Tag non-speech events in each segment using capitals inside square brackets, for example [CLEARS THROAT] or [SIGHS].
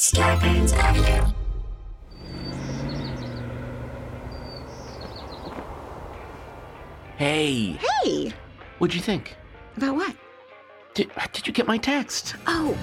Starburns Audio. Hey, Hey, what'd you think? about what? Did, did you get my text? Oh,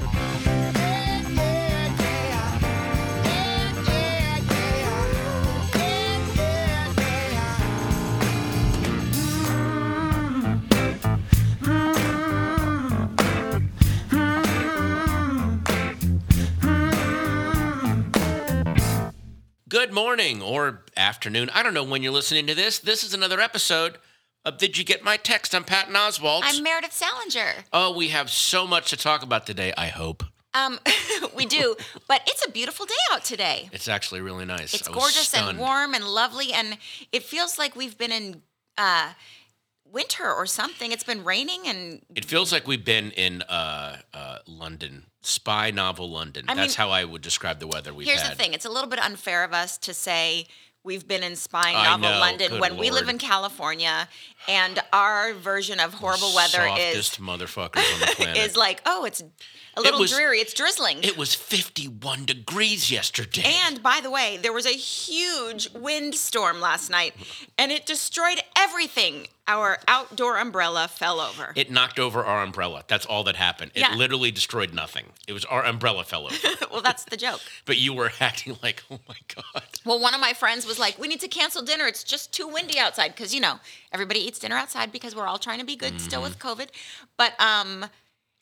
Good morning or afternoon. I don't know when you're listening to this. This is another episode of Did You Get My Text? I'm Patton Oswalt. I'm Meredith Salenger. oh, we have so much to talk about today, I hope. Um, [LAUGHS] we do, but it's a beautiful day out today. It's actually really nice. It's gorgeous and warm and lovely, and it feels like we've been in uh, winter or something. It's been raining, and It feels like we've been in uh, uh, London, spy novel London. I That's mean, how I would describe the weather we've here's had. the thing: it's a little bit unfair of us to say we've been in spy novel know, London when we live in California, and our version of horrible weather is motherfuckers on the [LAUGHS] planet. is like, oh, it's a little was- dreary. It's drizzling. it was 51 degrees yesterday. And by the way, there was a huge windstorm last night and it destroyed everything. Our outdoor umbrella fell over. It knocked over our umbrella. That's all that happened. It Yeah. literally destroyed nothing. It was our umbrella fell over. [LAUGHS] well, that's the joke. [LAUGHS] but you were acting like, oh my God. Well, one of my friends was like, "We need to cancel dinner. It's just too windy outside because you know everybody eats dinner outside because we're all trying to be good still with Mm-hmm. COVID." But um,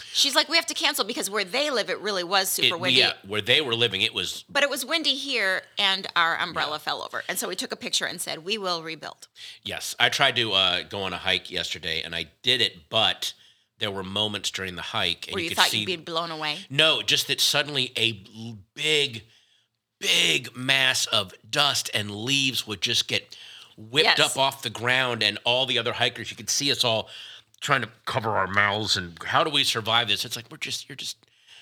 she's like, "We have to cancel because where they live, it really was super It- windy." yeah, where they were living, it was, But it was windy here, and our umbrella fell over, and so we took a picture and said, "We will rebuild." yes. I tried to uh, go on a hike yesterday and I did it, but there were moments during the hike and Where you, could thought see. you'd be blown away. no, just that suddenly a big, big mass of dust and leaves would just get whipped Yes. up off the ground, and all the other hikers, you could see us all trying to cover our mouths and how do we survive this? It's like we're just, you're just,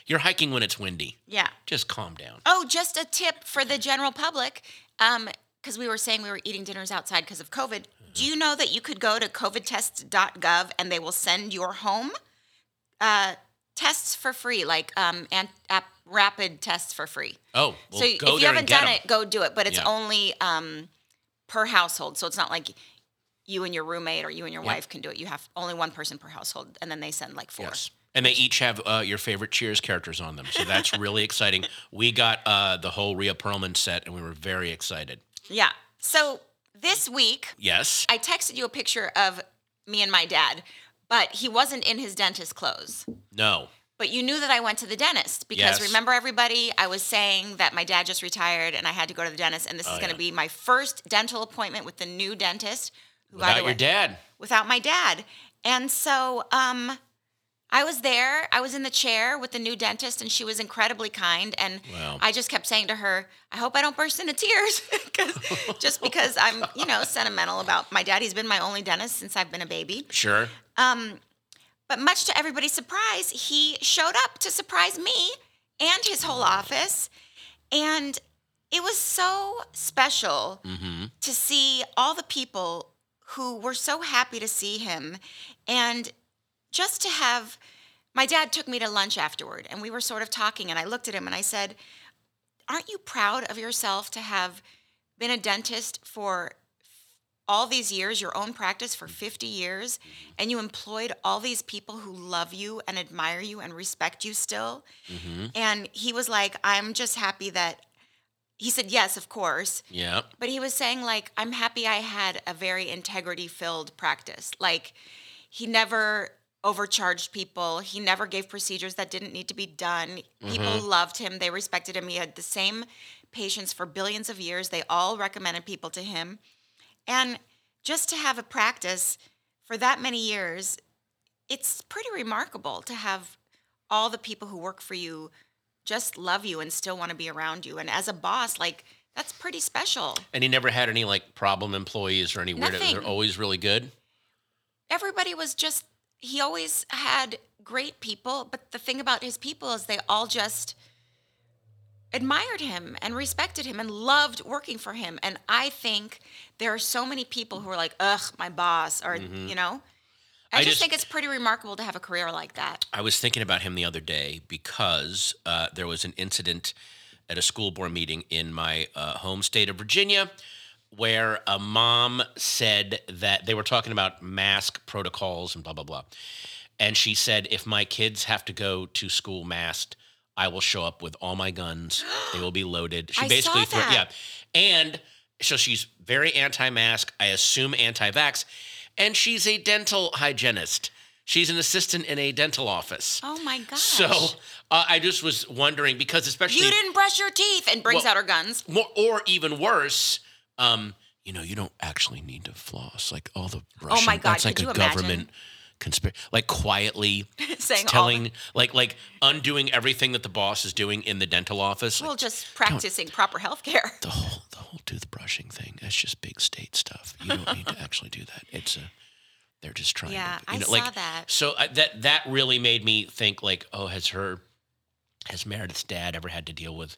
you're hiking when it's windy. Yeah. Just calm down. Oh, just a tip for the general public, because we were saying we were eating dinners outside because of COVID. Do you know that you could go to covidtest.gov and they will send your home uh, tests for free, like um, and, ap- rapid tests for free. Oh, well, so if you haven't done done 'em. it, go do it. But it's Yeah. only um, per household, so it's not like you and your roommate or you and your Yeah. wife can do it. You have only one person per household, and then they send like four. Yes. And they each have uh, your favorite Cheers characters on them. So that's [LAUGHS] really exciting. We got uh, the whole Rhea Perlman set and we were very excited. Yeah. So this week, Yes. I texted you a picture of me and my dad, but he wasn't in his dentist clothes. No. But you knew that I went to the dentist because Yes. remember everybody, I was saying that my dad just retired and I had to go to the dentist, and this Oh, is going to yeah. be my first dental appointment with the new dentist. Who, Without your dad. Without my dad, and so um, I was there. I was in the chair with the new dentist, and she was incredibly kind. And Wow. I just kept saying to her, "I hope I don't burst into tears," [LAUGHS] because [LAUGHS] just because I'm, you know, sentimental about my dad. He's been my only dentist since I've been a baby." Sure. Um, but much to everybody's surprise, he showed up to surprise me and his whole office. And it was so special Mm-hmm. to see all the people who were so happy to see him. And just to have my dad took me to lunch afterward and we were sort of talking. And I looked at him and I said, Aren't you proud of yourself to have been a dentist for all these years, your own practice for 50 years, and you employed all these people who love you and admire you and respect you still. Mm-hmm. And he was like, I'm just happy that he said, Yes, of course. Yeah. But he was saying, like, I'm happy I had a very integrity filled practice. Like, he never overcharged people, he never gave procedures that didn't need to be done. People mm-hmm. loved him, they respected him. He had the same patients for billions of years, they all recommended people to him. And just to have a practice for that many years, it's pretty remarkable to have all the people who work for you just love you and still want to be around you. And as a boss, like that's pretty special. And he never had any like problem employees or any weird. They're always really good. Everybody was just he always had great people, but the thing about his people is they all just admired him and respected him and loved working for him. And I think there are so many people who are like, ugh, my boss, or, mm-hmm. you know, I, I just, just- think it's pretty remarkable to have a career like that. I was thinking about him the other day because uh, there was an incident at a school board meeting in my uh, home state of Virginia, where a mom said that they were talking about mask protocols and blah blah blah, and she said if my kids have to go to school masked, I will show up with all my guns. they will be [GASPS] loaded. She I basically saw threw- yeah, and so she's very anti-mask. I assume anti-vax, and she's a dental hygienist. She's an assistant in a dental office. Oh my gosh. So uh, I just was wondering because especially you didn't brush your teeth and brings Well- out her guns. more, or even worse, um, you know, you don't actually need to floss like all the brushing. Oh my God, that's like a imagine? government conspiracy. Like quietly [LAUGHS] Saying telling, like like undoing everything that the boss is doing in the dental office. Like, Well, just practicing proper health care. the whole the whole toothbrushing thing. That's just big state stuff. You don't need to actually do that. It's a they're just trying. Yeah, to, you I know, saw like, that. So uh, that that really made me think like, oh, has her has Meredith's dad ever had to deal with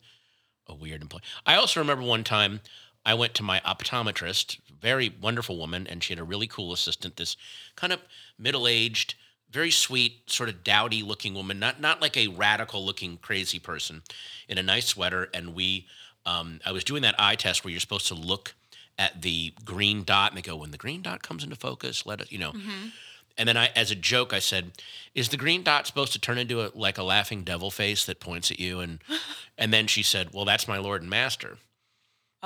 a weird employee? I also remember one time I went to my optometrist, very wonderful woman, and she had a really cool assistant. This kind of middle aged. Very sweet, sort of dowdy looking woman, not not like a radical looking crazy person, in a nice sweater. And we, um, I was doing that eye test where you're supposed to look at the green dot and they go, when the green dot comes into focus, let it, you know. And then I, as a joke, I said, "Is the green dot supposed to turn into a, like a laughing devil face that points at you?" And [LAUGHS] and then she said, "Well, that's my Lord and Master."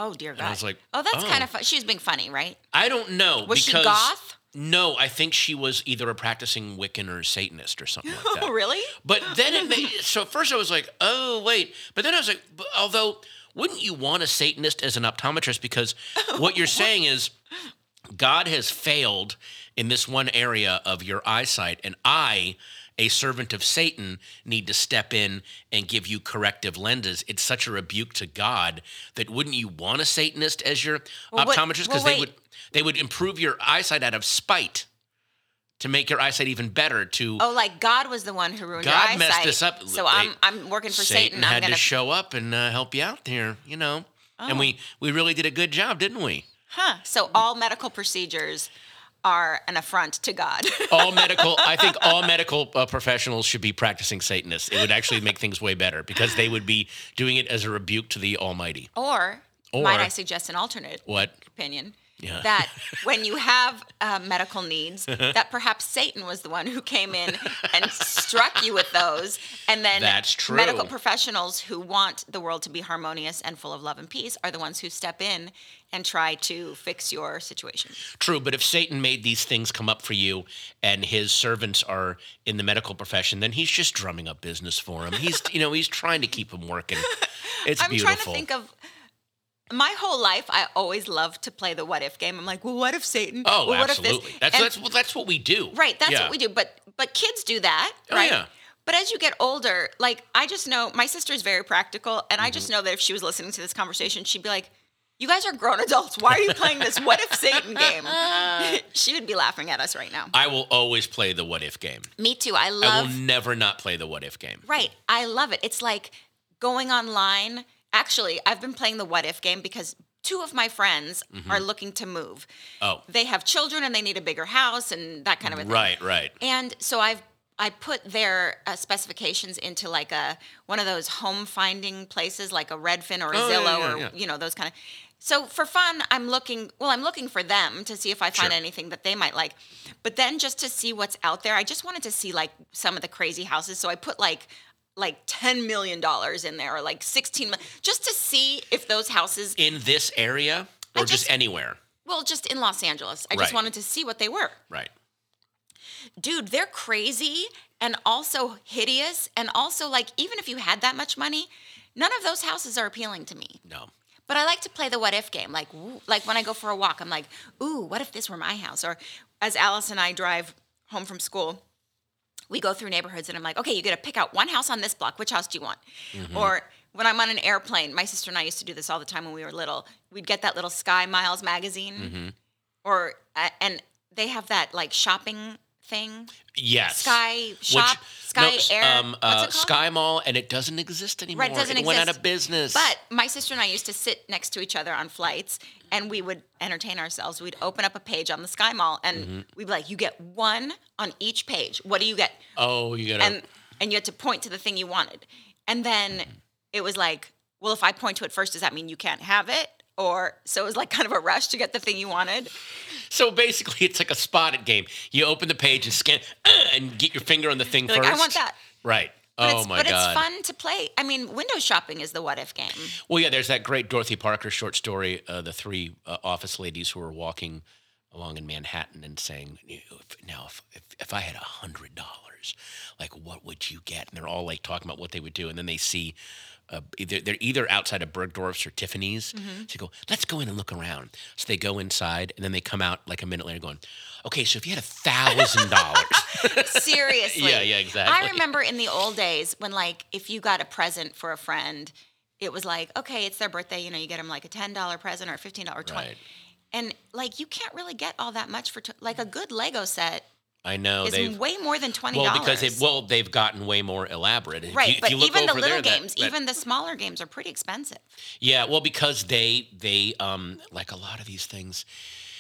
Oh dear God. I was like, oh, that's oh. kind of fun. She was being funny, right? I don't know. Was she goth? No, I think she was either a practicing Wiccan or Satanist or something like [LAUGHS] that. Oh, really? But then it made [LAUGHS] so at first I was like, oh wait, but then I was like, although wouldn't you want a Satanist as an optometrist because [LAUGHS] what you're saying is God has failed in this one area of your eyesight, and I, a servant of Satan, need to step in and give you corrective lenses. It's such a rebuke to God that wouldn't you want a Satanist as your Well, optometrist because well, they would they would improve your eyesight out of spite to make your eyesight even better to Oh, like God was the one who ruined God your messed eyesight. this up. So They- I'm I'm working for Satan. Satan I'm had gonna to show up and uh, help you out there, you know. And Oh. we we really did a good job, didn't we? huh. So all medical procedures are an affront to God. [LAUGHS] All medical, I think all medical uh, professionals should be practicing Satanists. It would actually make things way better because they would be doing it as a rebuke to the Almighty. or, Or- might I suggest an alternate What? opinion? Yeah. That [LAUGHS] when you have uh, medical needs, that perhaps Satan was the one who came in and struck you with those, and then That's true. medical professionals who want the world to be harmonious and full of love and peace are the ones who step in and try to fix your situation. True, but if Satan made these things come up for you and his servants are in the medical profession, then he's just drumming up business for him. He's, you know, he's trying to keep him working. It's I'm beautiful. trying to think of my whole life. I always love to play the what if game. I'm like, well, what if Satan? oh, well, what if this? absolutely. That's And- that's what that's what we do. right. That's Yeah. what we do. But but kids do that, Oh, right? yeah. But as you get older, like I just know my sister's very practical, and I Mm-hmm. just know that if she was listening to this conversation, she'd be like, "You guys are grown adults. Why are you playing this what if Satan game?" [LAUGHS] [LAUGHS] she would be laughing at us right now. I will always play the what if game. Me too. I love I will never not play the what if game. Right. I love it. It's like going online. Actually, I've been playing the what if game because two of my friends Mm-hmm. are looking to move. Oh, They have children and they need a bigger house and that kind of a thing. right, right. And so I've I put their uh, specifications into like a one of those home finding places like a Redfin or a Oh, yeah, Zillow yeah, or you know those kind of. So for fun, I'm looking. Well, I'm looking for them to see if I find Sure. anything that they might like. But then just to see what's out there, I just wanted to see like some of the crazy houses. So I put like like 10 million dollars in there or like 16 mil- just to see if those houses In this area or just, just- anywhere. well just in Los Angeles. I Right. just wanted to see what they were. Right. dude, they're crazy and also hideous. And also, like, even if you had that much money, none of those houses are appealing to me. No. But I like to play the what if game. Like, ooh, like when I go for a walk, I'm like, ooh, what if this were my house? Or as Alice and I drive home from school, we go through neighborhoods and I'm like, okay, you got to pick out one house on this block. Which house do you want? Or when I'm on an airplane, my sister and I used to do this all the time when we were little. We'd get that little Sky Miles magazine, or uh, and they have that like shopping thing, Yes. Sky Shop, Sky no, Air. Um, uh, it? Sky Mall, and it doesn't exist anymore. Right, it doesn't went out of business. But my sister and I used to sit next to each other on flights and we would entertain ourselves. We'd open up a page on the Sky Mall and Mm-hmm. we'd be like, you get one on each page. What do you get? oh, you gotta. And and you had to point to the thing you wanted. And then it was like well, if I point to it first, does that mean you can't have it? Or so it was like kind of a rush to get the thing you wanted. So basically, it's like a spotted game. You open the page and scan uh, [CLEARS THROAT] and get your finger on the thing You're first. like, I want that. Right. But oh my but god. But it's fun to play. I mean, window shopping is the what if game. Well, yeah, there's that great Dorothy Parker short story, uh, the three uh, office ladies who were walking along in Manhattan and saying, "You know, if, "Now, if, if if I had a hundred dollars, like what would you get?" And they're all like talking about what they would do, and then they see. Uh, either, they're either outside of Bergdorf's or Tiffany's. Mm-hmm. So go, let's go in and look around. So they go inside, and then they come out like a minute later, going, "Okay, so if you had a thousand [LAUGHS] dollars, [LAUGHS] Seriously. Yeah, yeah, exactly. I remember in the old days when, like, if you got a present for a friend, it was like, okay, it's their birthday. You know, you get them like a ten dollar present or a fifteen dollar, twenty, Right. and like you can't really get all that much for t- like a good Lego set I know is they've way more than twenty well because they well they've gotten way more elaborate. If right, you, but even the little there, that- games, that- even the smaller games, are pretty expensive. Yeah, well, because they they um like a lot of these things,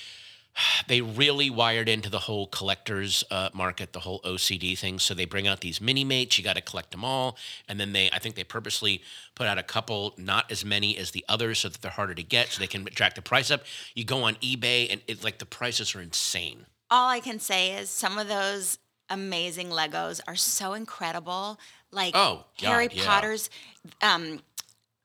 [SIGHS] they really wired into the whole collectors uh, market, the whole OCD thing. So they bring out these mini mates. You got to collect them all, and then they I think they purposely put out a couple, not as many as the others, so that they're harder to get, so they can jack the price up. You go on eBay, and it's like the prices are insane. All I can say is some of those amazing Legos are so incredible. Like Oh, Harry God, yeah. Potter's, um,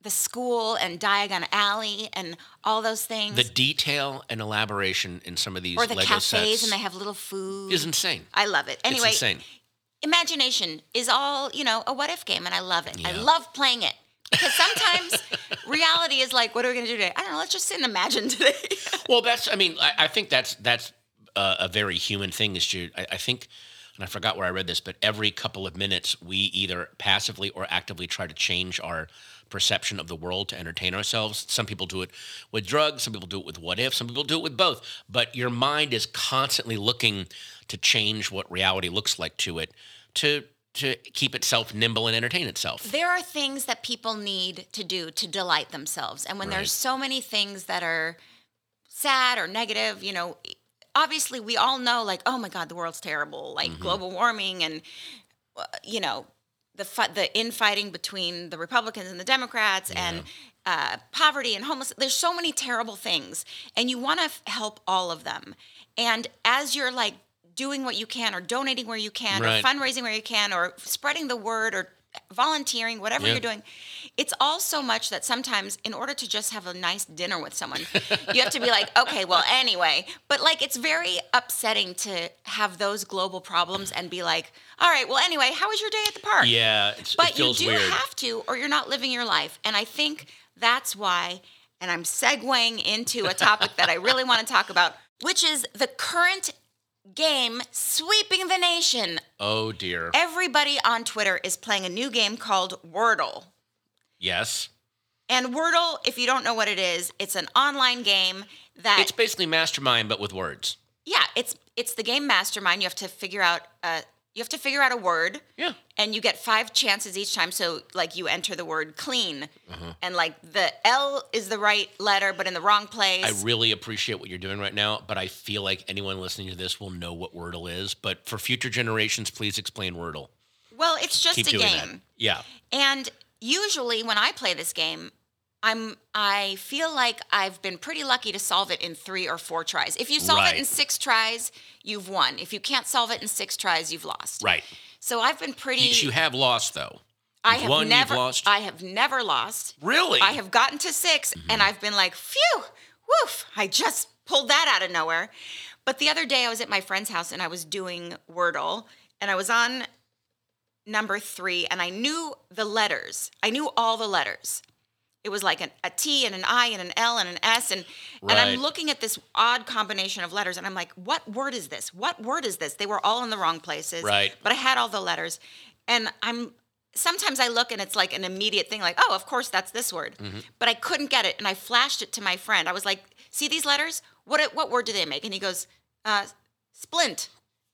the school and Diagon Alley and all those things. The detail and elaboration in some of these or the Lego cafes sets and they have little food. is insane. I love it. Anyway, it's insane. imagination is all, you know, a what if game and I love it. I love playing it. Because sometimes [LAUGHS] reality is like, what are we going to do today? I don't know. Let's just sit and imagine today. [LAUGHS] Well, that's. I mean, I, I think that's that's uh, a very human thing. Is to I, I think, and I forgot where I read this, but every couple of minutes we either passively or actively try to change our perception of the world to entertain ourselves. Some people do it with drugs. Some people do it with what if. Some people do it with both. But your mind is constantly looking to change what reality looks like to it to to keep itself nimble and entertain itself. there are things that people need to do to delight themselves. And when Right. there's so many things that are sad or negative, you know, obviously we all know like, oh my God, the world's terrible, like global warming and, uh, you know, the the infighting between the Republicans and the Democrats and uh, poverty and homeless. There's so many terrible things, and you want to f- help all of them. And as you're like doing what you can, or donating where you can, Right. or fundraising where you can, or spreading the word, or volunteering, whatever Yeah. you're doing, it's all so much that sometimes, in order to just have a nice dinner with someone, you have to be like, okay, well, anyway. But like, it's very upsetting to have those global problems and be like, all right, well, anyway, how was your day at the park? Yeah, it's, But you do weird. have to, or you're not living your life. And I think that's why, and I'm segueing into a topic that I really want to talk about, which is the current game sweeping the nation. oh dear. Everybody on Twitter is playing a new game called Wordle. yes. And Wordle, if you don't know what it is, it's an online game that It's basically mastermind, but with words. yeah, it's it's the game Mastermind. You have to figure out uh you have to figure out a word. Yeah. and you get five chances each time. So, like, you enter the word clean, Uh-huh. and like the L is the right letter, but in the wrong place. I really appreciate what you're doing right now, but I feel like anyone listening to this will know what Wordle is. But for future generations, please explain Wordle. well, it's just Keep a game, that. Yeah. and usually when I play this game, I'm I feel like I've been pretty lucky to solve it in three or four tries. If you solve Right. it in six tries, you've won. If you can't solve it in six tries, you've lost. Right. So I've been pretty. You, you have lost though. I have won, never. Lost. I have never lost. really? I have gotten to 6 mm-hmm. and I've been like, phew, woof, I just pulled that out of nowhere. But the other day I was at my friend's house and I was doing Wordle and I was on number three and I knew the letters. I knew all the letters. It was like an, a T and an I and an L and an S and and I'm looking at this odd combination of letters and I'm like, what word is this? What word is this? They were all in the wrong places. Right. But I had all the letters. And I'm sometimes I look and it's like an immediate thing, like, oh, of course that's this word. Mm-hmm. But I couldn't get it. And I flashed it to my friend. I was like, see these letters? What what word do they make? And he goes, uh, splint.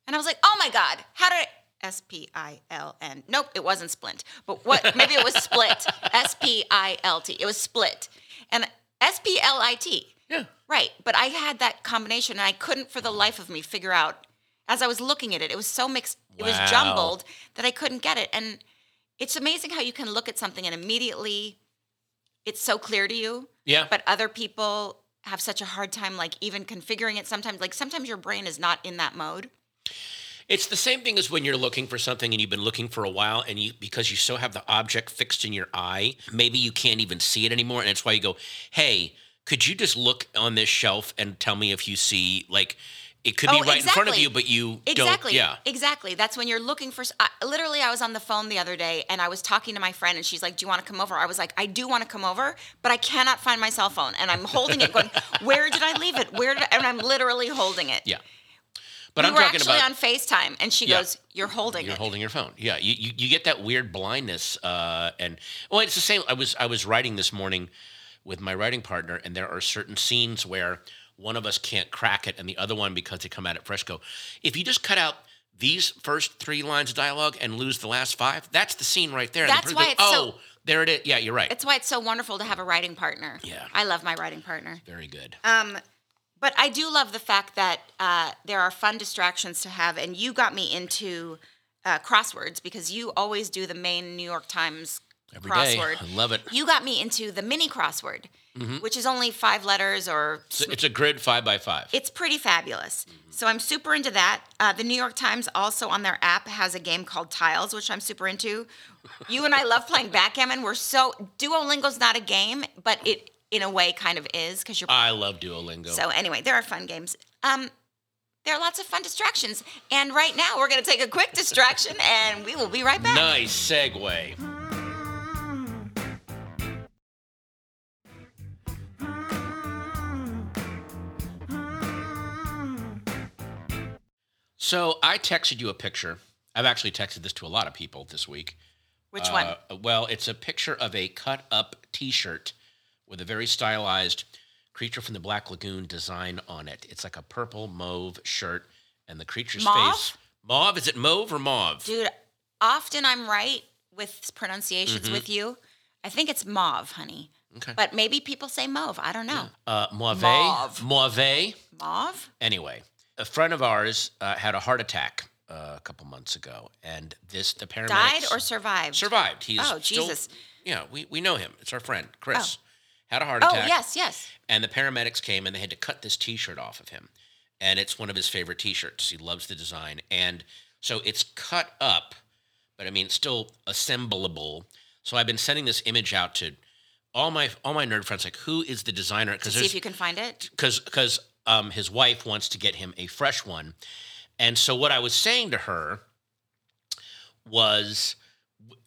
And I was like, oh my God, how did I S P I L N. Nope, it wasn't splint. But what maybe it was split. [LAUGHS] S P I L T. It was split. And S P L I T. yeah. Right. But I had that combination and I couldn't for the life of me figure out as I was looking at it. It was so mixed, it was jumbled that I couldn't get it. And it's amazing how you can look at something and immediately it's so clear to you. Yeah. But other people have such a hard time like even configuring it sometimes like sometimes your brain is not in that mode. It's the same thing as when you're looking for something and you've been looking for a while, and you because you so have the object fixed in your eye, maybe you can't even see it anymore, and that's why you go, "Hey, could you just look on this shelf and tell me if you see like it could be Oh, right in front of you, but you Exactly. don't." Yeah, Exactly. That's when you're looking for. I, literally, I was on the phone the other day and I was talking to my friend, and she's like, "Do you want to come over?" I was like, "I do want to come over, but I cannot find my cell phone, and I'm holding it, going, [LAUGHS] where did I leave it? Where did?" I, and I'm literally holding it. yeah. But we I'm were talking actually about on Facetime, and she Yeah. goes, "You're holding You're it." holding your phone. Yeah, you, you, you get that weird blindness, uh, and well, it's the same. I was I was writing this morning with my writing partner, and there are certain scenes where one of us can't crack it, and the other one, because they come at it fresh, go. If you just cut out these first three lines of dialogue and lose the last five, that's the scene right there. And the That's why goes, it's so- oh, there it is. Yeah, you're right. It's why it's so wonderful to have a writing partner. Yeah. I love my writing partner. Very good. Um, but I do love the fact that uh, there are fun distractions to have, and you got me into uh, crosswords because you always do the main New York Times Every day. crossword. I love it. You got me into the mini crossword, Mm-hmm. which is only five letters or It's, it's a grid five by five. it's pretty fabulous. Mm-hmm. So I'm super into that. Uh, the New York Times also on their app has a game called Tiles, which I'm super into. You and I love playing backgammon. We're so Duolingo's not a game, but it in a way kind of is because you're. I love Duolingo. so anyway, there are fun games. Um, there are lots of fun distractions, and right now we're going to take a quick distraction, [LAUGHS] and we will be right back. Nice segue. So I texted you a picture. I've actually texted this to a lot of people this week. Which one? Uh, well, it's a picture of a cut up t shirt with a very stylized creature from the Black Lagoon design on it. It's like a purple mauve shirt, and the creature's Mauve? face. Mauve? Is it mauve or mauve? Dude, often I'm right with pronunciations Mm-hmm. with you. I think it's mauve, honey. Okay. But maybe people say mauve. I don't know. Uh, mauve. Mauve. Mauve. Mauve? Anyway, a friend of ours uh, had a heart attack uh, a couple months ago, and this the paramedics Died or survived? survived. He's Oh, still- Jesus. yeah, we, we know him. It's our friend Chris. Had a heart attack. Oh, yes, yes. And the paramedics came and they had to cut this T-shirt off of him, and it's one of his favorite T-shirts. He loves the design, and so it's cut up, but I mean it's still assemblable. So I've been sending this image out to all my all my nerd friends, like who is the designer? Because see if you can find it. because because um, his wife wants to get him a fresh one, and so what I was saying to her was.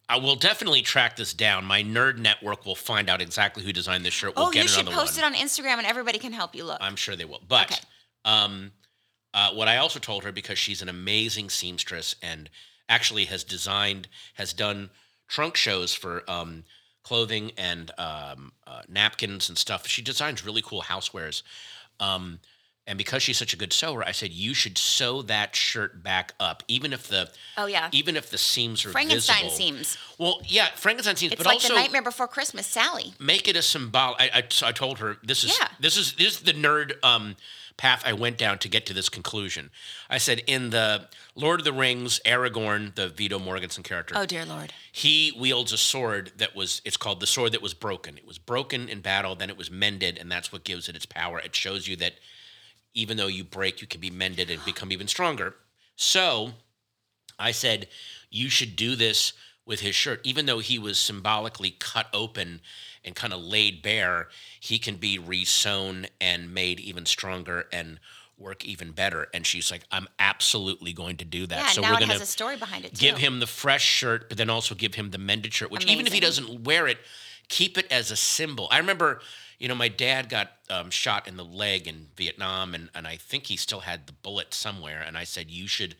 I will definitely track this down. My nerd network will find out exactly who designed this shirt. We'll oh, you should post one. it on Instagram and everybody can help you look. I'm sure they will. But Okay. um, uh, what I also told her because she's an amazing seamstress and actually has designed, has done trunk shows for um, clothing and um, uh, napkins and stuff. She designs really cool housewares. Um, and because she's such a good sewer, I said you should sew that shirt back up, even if the oh, yeah. even if the seams are Frankenstein visible. seams. Well, yeah, Frankenstein seams, It's but like also the Nightmare Before Christmas, Sally. make it a symbol. I, I, so I told her this is Yeah. this is this is the nerd um, path I went down to get to this conclusion. I said in the Lord of the Rings, Aragorn, the Viggo Mortensen character, Oh, dear Lord. he wields a sword that was it's called the sword that was broken. It was broken in battle, then it was mended, and that's what gives it its power. It shows you that even though you break, you can be mended and become even stronger. So I said, you should do this with his shirt. Even though he was symbolically cut open and kind of laid bare, he can be resewn and made even stronger and work even better. And she's like, I'm absolutely going to do that. Yeah, so now we're has a story behind it, too. give him the fresh shirt, but then also give him the mended shirt, which even if he doesn't wear it, keep it as a symbol. I remember, you know, my dad got um, shot in the leg in Vietnam, and, and I think he still had the bullet somewhere. And I said, you should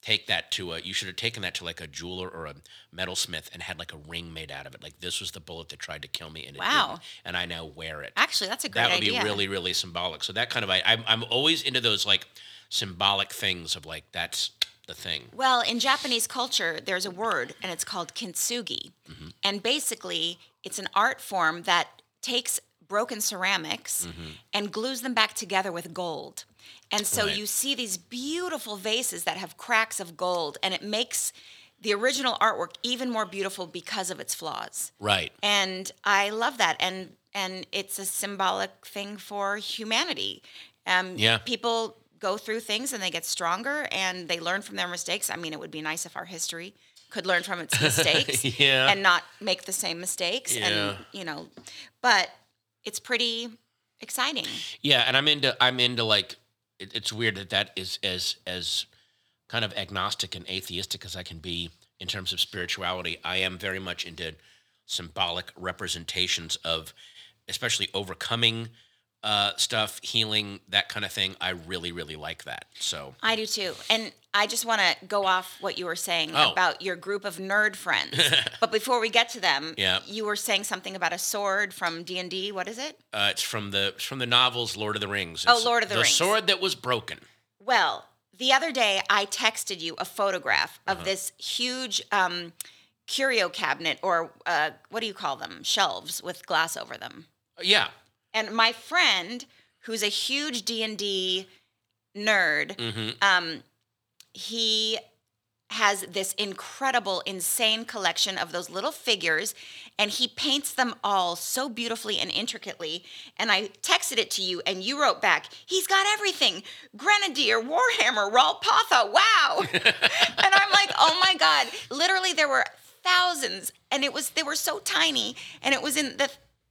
take that to a, you should have taken that to like a jeweler or a metalsmith and had like a ring made out of it. Like this was the bullet that tried to kill me, and it Wow. and I now wear it. Actually, that's a great idea. That would idea. be really, really symbolic. So that kind of, I, I'm, I'm always into those like symbolic things of like, that's the thing. Well, in Japanese culture, there's a word, and it's called kintsugi. Mm-hmm. And basically, it's an art form that takes broken ceramics Mm-hmm. and glues them back together with gold. And so Right. you see these beautiful vases that have cracks of gold, and it makes the original artwork even more beautiful because of its flaws. Right. And I love that. And and it's a symbolic thing for humanity. Um, Yeah. People go through things and they get stronger and they learn from their mistakes. I mean, it would be nice if our history could learn from its [LAUGHS] mistakes Yeah. and not make the same mistakes. Yeah. And you know, but it's pretty exciting. Yeah, and I'm into I'm into like it, it's weird that that is as as kind of agnostic and atheistic as I can be in terms of spirituality. I am very much into symbolic representations of, especially overcoming uh, stuff, healing, that kind of thing. I really really like that. So I do too. And I just want to go off what you were saying Oh. about your group of nerd friends. [LAUGHS] but before we get to them, Yeah. you were saying something about a sword from D&D. What is it? uh, it's from the it's from the novels Lord of the Rings. Oh, Lord of the Rings. The sword that was broken. Well, the other day I texted you a photograph Uh-huh. of this huge um, curio cabinet or uh, what do you call them? Shelves with glass over them. Uh, yeah. And my friend, who's a huge D&D nerd, hmm um, he has this incredible, insane collection of those little figures, and he paints them all so beautifully and intricately. And I texted it to you, and you wrote back, "He's got everything: Grenadier, Warhammer, Ral Partha. Wow!" [LAUGHS] and I'm like, "Oh my god!" Literally, there were thousands, and it was they were so tiny, and it was in the.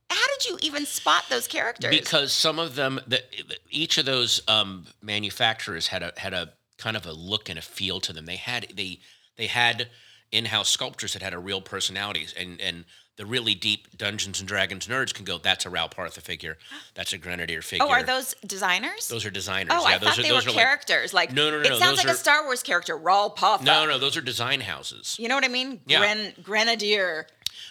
How did you even spot those characters? because some of them the, each of those um, manufacturers had a had a kind of a look and a feel to them they had they they had in-house sculptors that had a real personalities and and the really deep dungeons and dragons nerds can go that's a Ral Partha figure [GASPS] that's a grenadier figure oh, are those designers? those are designers Oh, yeah I those thought are they were those like characters. Like, No, no, no, It no, sounds those like are- a Star Wars character, Ral Partha. no no those are design houses You know what I mean? Yeah. Gren- Grenadier.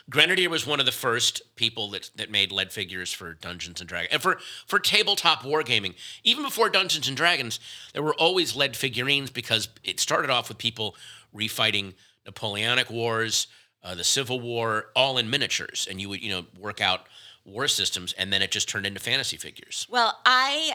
Grenadier was one of the first people that that made lead figures for Dungeons and Dragons and for for tabletop wargaming. Even before Dungeons and Dragons, there were always lead figurines because it started off with people refighting Napoleonic Wars, uh, the Civil War, all in miniatures, and you would you know work out war systems, and then it just turned into fantasy figures. Well, I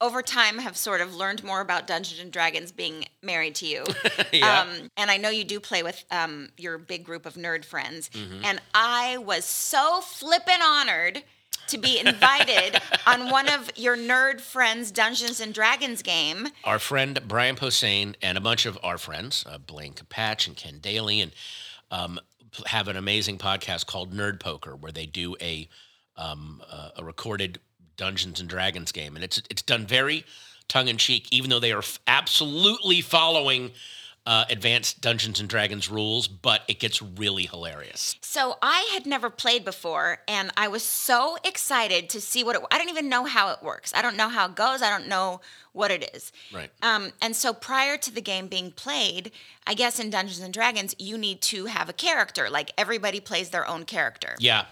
over time have sort of learned more about Dungeons and Dragons being married to you. [LAUGHS] Yeah. Um, and I know you do play with um, your big group of nerd friends. Mm-hmm. And I was so flippin' honored to be invited [LAUGHS] on one of your nerd friends' Dungeons and Dragons game. our friend Brian Posehn and a bunch of our friends, uh, Blaine Capatch and Ken Daly, and um, have an amazing podcast called Nerd Poker, where they do a um, uh, a recorded Dungeons and Dragons game, and it's it's done very tongue in cheek, even though they are f- absolutely following. Uh, advanced Dungeons and Dragons rules, but it gets really hilarious. So I had never played before, and I was so excited to see what it. I don't even know how it works. I don't know how it goes. I don't know what it is. Right. Um, and so prior to the game being played, I guess in Dungeons and Dragons, you need to have a character. Like everybody plays their own character. Yeah,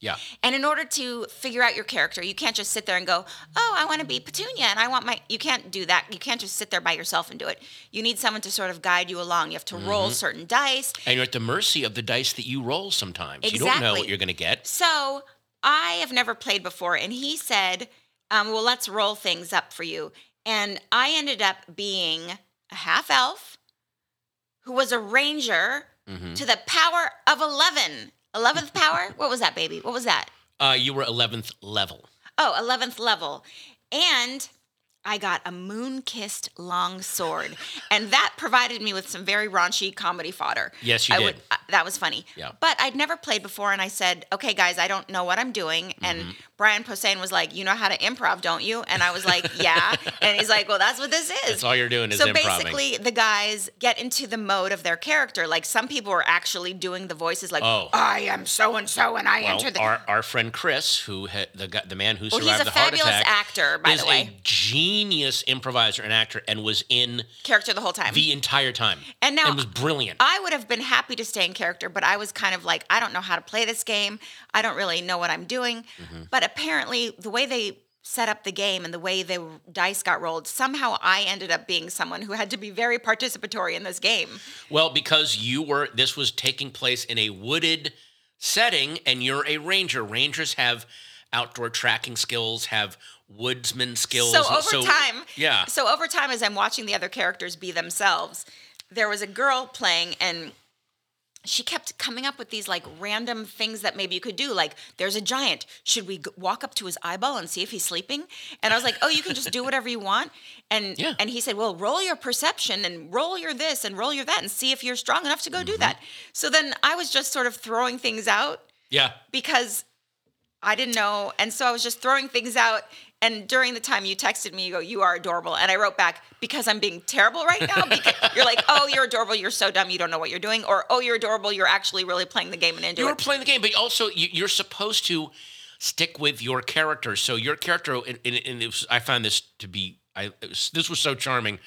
yeah, And in order to figure out your character, you can't just sit there and go, "Oh, I want to be Petunia and I want my." You can't do that. You can't just sit there by yourself and do it. You need someone to sort of guide you along. You have to roll certain dice. and you're at the mercy of the dice that you roll. Sometimes you don't know what you're going to get. So I have never played before, and he said, um, "Well, let's roll things up for you." And I ended up being a half elf who was a ranger hmm to the power of eleven. Eleventh power? What was that, baby? What was that? Uh, you were 11th level. Oh, 11th level. And I got a moon kissed long sword. And that provided me with some very raunchy comedy fodder. Yes, you I did. Would, uh, that was funny. Yeah. But I'd never played before. And I said, okay, guys, I don't know what I'm doing. And Mm-hmm. Brian Posehn was like, you know how to improv, don't you? And I was like, [LAUGHS] yeah. and he's like, well, that's what this is. That's all you're doing is so improving. basically, the guys get into the mode of their character. Like some people are actually doing the voices, like, Oh. I am so and so, and I Well, enter the. our, our friend Chris, who had the the man who well, survived he's a the heart fabulous attack, actor, by the way. a genius improviser and actor, and was in character the whole time. the entire time, And now- and was brilliant. I would have been happy to stay in character, but I was kind of like, I don't know how to play this game. I don't really know what I'm doing. Mm-hmm. But apparently, the way they set up the game and the way the dice got rolled, somehow I ended up being someone who had to be very participatory in this game. well, because you were, this was taking place in a wooded setting, and you're a ranger. Rangers have outdoor tracking skills, have woodsman skills. So over time, yeah, So over time, as I'm watching the other characters be themselves, there was a girl playing and she kept coming up with these like random things that maybe you could do like there's a giant should we g- walk up to his eyeball and see if he's sleeping and i was like oh you can just do whatever you want and [LAUGHS] Yeah. and he said well roll your perception and roll your this and roll your that and see if you're strong enough to go Mm-hmm. do that so then i was just sort of throwing things out Yeah. because I didn't know. And so I was just throwing things out. And during the time you texted me, you go, You are adorable. And I wrote back, Because I'm being terrible right now. Because [LAUGHS] you're like, Oh, you're adorable. You're so dumb. You don't know what you're doing. Or, Oh, you're adorable. You're actually really playing the game and into You're it. playing the game, but also you, you're supposed to stick with your character. So your character, and, and, and it was, I found this to be, I was, this was so charming.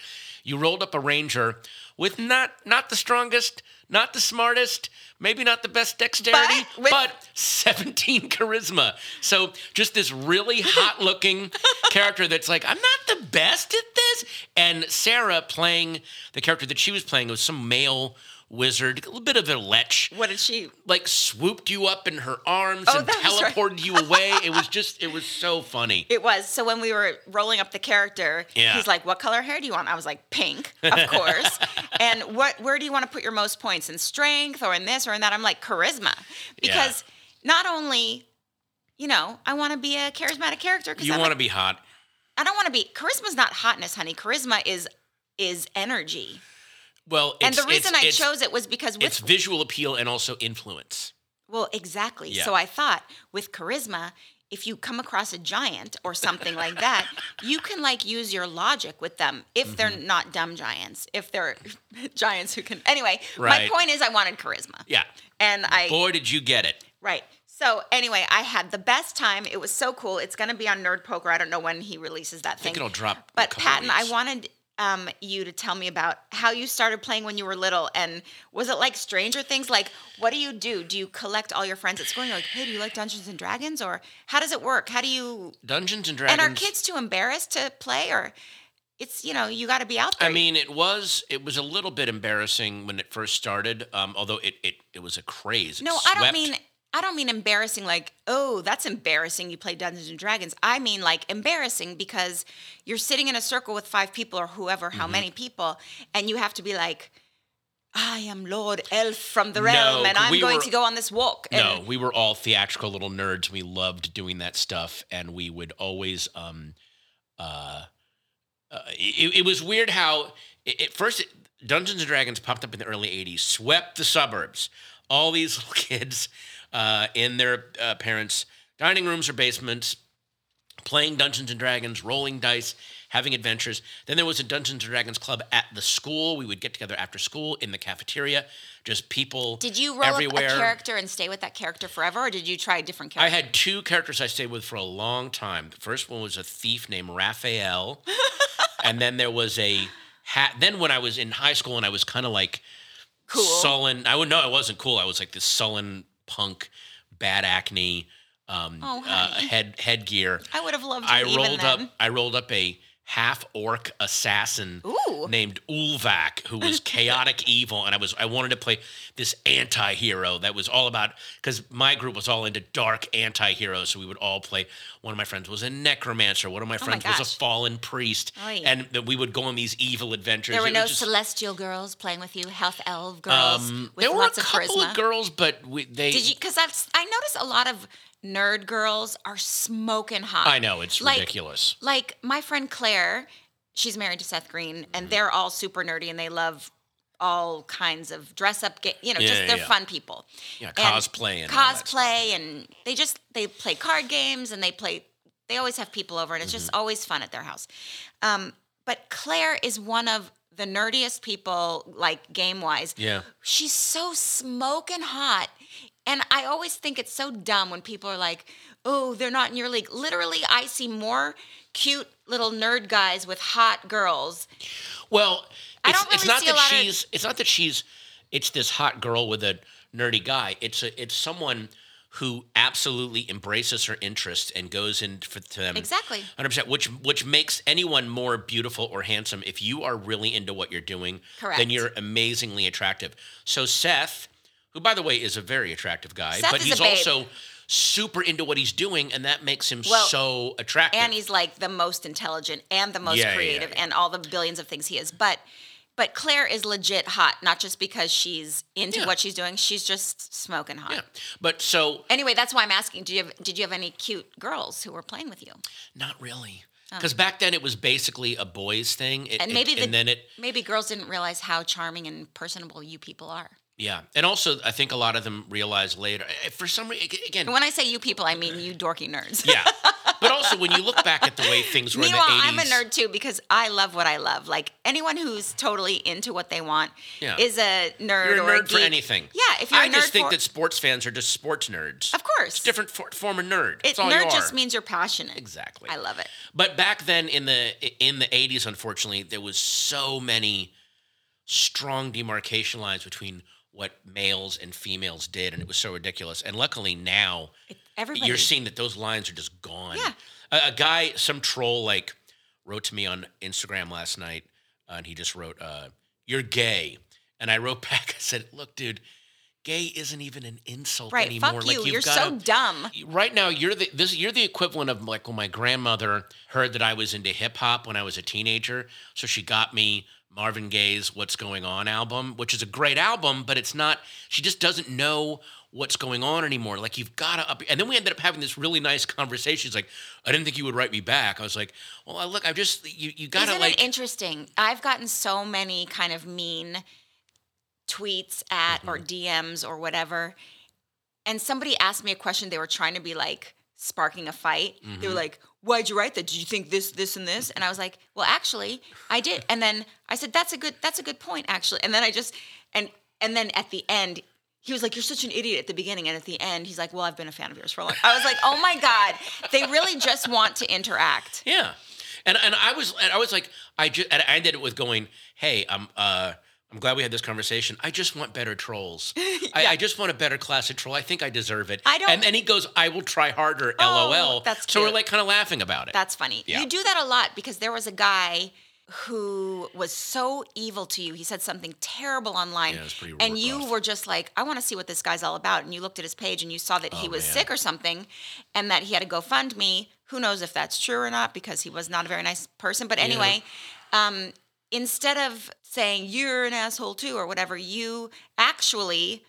You rolled up a ranger with not not the strongest, not the smartest, maybe not the best dexterity, But with- but 17 charisma. So just this really [LAUGHS] hot looking character that's like, I'm not the best at this. And Sarah playing the character that she was playing was some male wizard, a little bit of a lech what did she? like swooped you up in her arms Oh, and was right. teleported you away. It was just, it was so funny. [LAUGHS] It was. So when we were rolling up the character, Yeah. he's like, What color hair do you want? I was like, Pink, of [LAUGHS] course. and what where do you want to put your most points? In strength or in this or in that? I'm like, charisma. Because not only, you know, I want to be a charismatic character because You want to be hot. I don't want to be charisma's not hotness, honey. Charisma is is energy. Well, and the reason it's, I it's, chose it was because with it's visual appeal and also influence. well, exactly. Yeah. So I thought with charisma, if you come across a giant or something like that, you can like use your logic with them if they're Mm-hmm. not dumb giants, if they're [LAUGHS] giants who can. Anyway, Right. my point is I wanted charisma. Yeah. And I Boy, did you get it. Right. So anyway, I had the best time. It was so cool. It's going to be on Nerd Poker. I don't know when he releases that thing. I think it'll drop. But Patton, I wanted um, you to tell me about how you started playing when you were little, and was it like Stranger Things? Like, what do you do? Do you collect all your friends at school? And you're like, hey, do you like Dungeons and Dragons, or how does it work? How do you? Dungeons and Dragons. And are kids too embarrassed to play, or it's you know you got to be out there. I mean, it was it was a little bit embarrassing when it first started. Um, although it it, it was a craze. It No, I don't mean I don't mean embarrassing like, oh, that's embarrassing you play Dungeons and Dragons. I mean like embarrassing because you're sitting in a circle with five people or whoever, Mm-hmm. how many people, and you have to be like, I am Lord Elf from the realm, and I'm we going were- to go on this walk. And No, we were all theatrical little nerds. We loved doing that stuff, and we would always. Um, uh, uh, it, it was weird how it, at first Dungeons and Dragons popped up in the early '80s, swept the suburbs. All these [LAUGHS] little kids uh, in their uh, parents' dining rooms or basements, playing Dungeons and Dragons, rolling dice, having adventures. Then there was a Dungeons and Dragons club at the school. We would get together after school in the cafeteria. Just people. Did you roll everywhere. up a character and stay with that character forever, or did you try a different character? I had two characters I stayed with for a long time. The first one was a thief named Raphael, [LAUGHS] and then there was a hat. Then when I was in high school and I was kind of like Cool. sullen. I would know I wasn't cool. I was like this sullen punk, bad acne, um, Oh, uh, head headgear. I would have loved I rolled up. I rolled up a half orc assassin Ooh. named Ulvac, who was [LAUGHS] chaotic evil, and I was I wanted to play this anti-hero that was all about because my group was all into dark anti-heroes, so we would all play. One of my friends was a necromancer. One of my Oh my friends was a fallen priest, Oy. and that we would go on these evil adventures. There were It no just- celestial girls playing with you, half elf girls um, with there were a of couple charisma. of girls, but we, they. Did you? Because that's I noticed a lot of nerd girls are smoking hot. I know it's Like- ridiculous. Like my friend Claire, she's married to Seth Green, and they're all super nerdy and they love all kinds of dress up. Ga- you know, Yeah, just yeah, they're yeah. fun people. Yeah, And cosplay and all cosplay, and they just they play card games and they play. They always have people over, and it's just Mm-hmm. always fun at their house. Um, but Claire is one of the nerdiest people, like game wise Yeah. she's so smoking hot. And I always think it's so dumb when people are like, oh, they're not in your league. Literally, I see more cute little nerd guys with hot girls. Well, it's, don't it's not that lot of- she's it's not that she's it's this hot girl with a nerdy guy. It's a it's someone who absolutely embraces her interests and goes in for to them Exactly. 100%, which which makes anyone more beautiful or handsome if you are really into what you're doing. Correct. Then you're amazingly attractive. So Seth, who by the way is a very attractive guy, Seth but he's also super into what he's doing and that makes him Well, so attractive. And he's like the most intelligent and the most Yeah, yeah, creative yeah. and all the billions of things he is. But But Claire is legit hot, not just because she's into Yeah. what she's doing. She's just smoking hot. Yeah. But so Anyway, that's why I'm asking. Did you have, did you have any cute girls who were playing with you? not really. Oh. Because back then it was basically a boys thing. It- Oh. And it- maybe the- and then it Maybe girls didn't realize how charming and personable you people are. Yeah. And also I think a lot of them realize later eh, for some reason again when I say you people, I mean you dorky nerds. yeah. [LAUGHS] But also when you look back at the way things were Meanwhile, in the 80s. I'm a nerd too because I love what I love. Like anyone who's totally into what they want Yeah. is a nerd You're a or a nerd for anything. Yeah, if you're I a nerd just think for, that sports fans are just sports nerds. of course, It's a different for, form of nerd. It, That's all you nerd just means you're passionate. exactly. I love it. But back then in the in the 80s, unfortunately, there was so many strong demarcation lines between what males and females did, and it was so ridiculous. And luckily now, Everybody. you're seeing that those lines are just gone. Yeah. A, a guy, some troll, like wrote to me on Instagram last night, uh, and he just wrote, uh, "You're gay," and I wrote [LAUGHS] back, I said, "Look, dude." Gay isn't even an insult right. anymore. Fuck like you. you've You're gotta, so dumb. right now you're the this you're the equivalent of like when my grandmother heard that I was into hip hop when I was a teenager, so she got me Marvin Gaye's "What's Going On" album, which is a great album, but it's not. She just doesn't know what's going on anymore. Like you've got to up. And then we ended up having this really nice conversation. She's like, "I didn't think you would write me back." I was like, "Well, I look, I've just you you got to like." it interesting? I've gotten so many kind of mean tweets at or Mm-hmm. DMs or whatever. And somebody asked me a question. They were trying to be like sparking a fight. They Mm-hmm. were like, Why'd you write that? Did you think this, this, and this? And I was like, Well, actually, I did. And then I said, That's a good that's a good point, actually. And then I just and and then at the end, he was like, "You're such an idiot" at the beginning, and at the end, he's like, "Well, I've been a fan of yours for a long." I was like, "Oh my god, they really just want to interact." Yeah, and and I was and I was like I just and I ended it with going, hey, I'm uh I'm glad we had this conversation. I just want better trolls. [LAUGHS] I, I just want a better classic troll. I think I deserve it. I don't- And then he goes, I will try harder. Oh, LOL. that's so we're like kind of laughing about it. That's funny. Yeah. You do that a lot because there was a guy who was so evil to you. He said something terrible online. Yeah, it was pretty and you were just like, I want to see what this guy's all about. And you looked at his page and you saw that he Oh, was man. sick or something and that he had a GoFundMe. Who knows if that's true or not because he was not a very nice person. But anyway, um, instead of saying you're an asshole too or whatever, you actually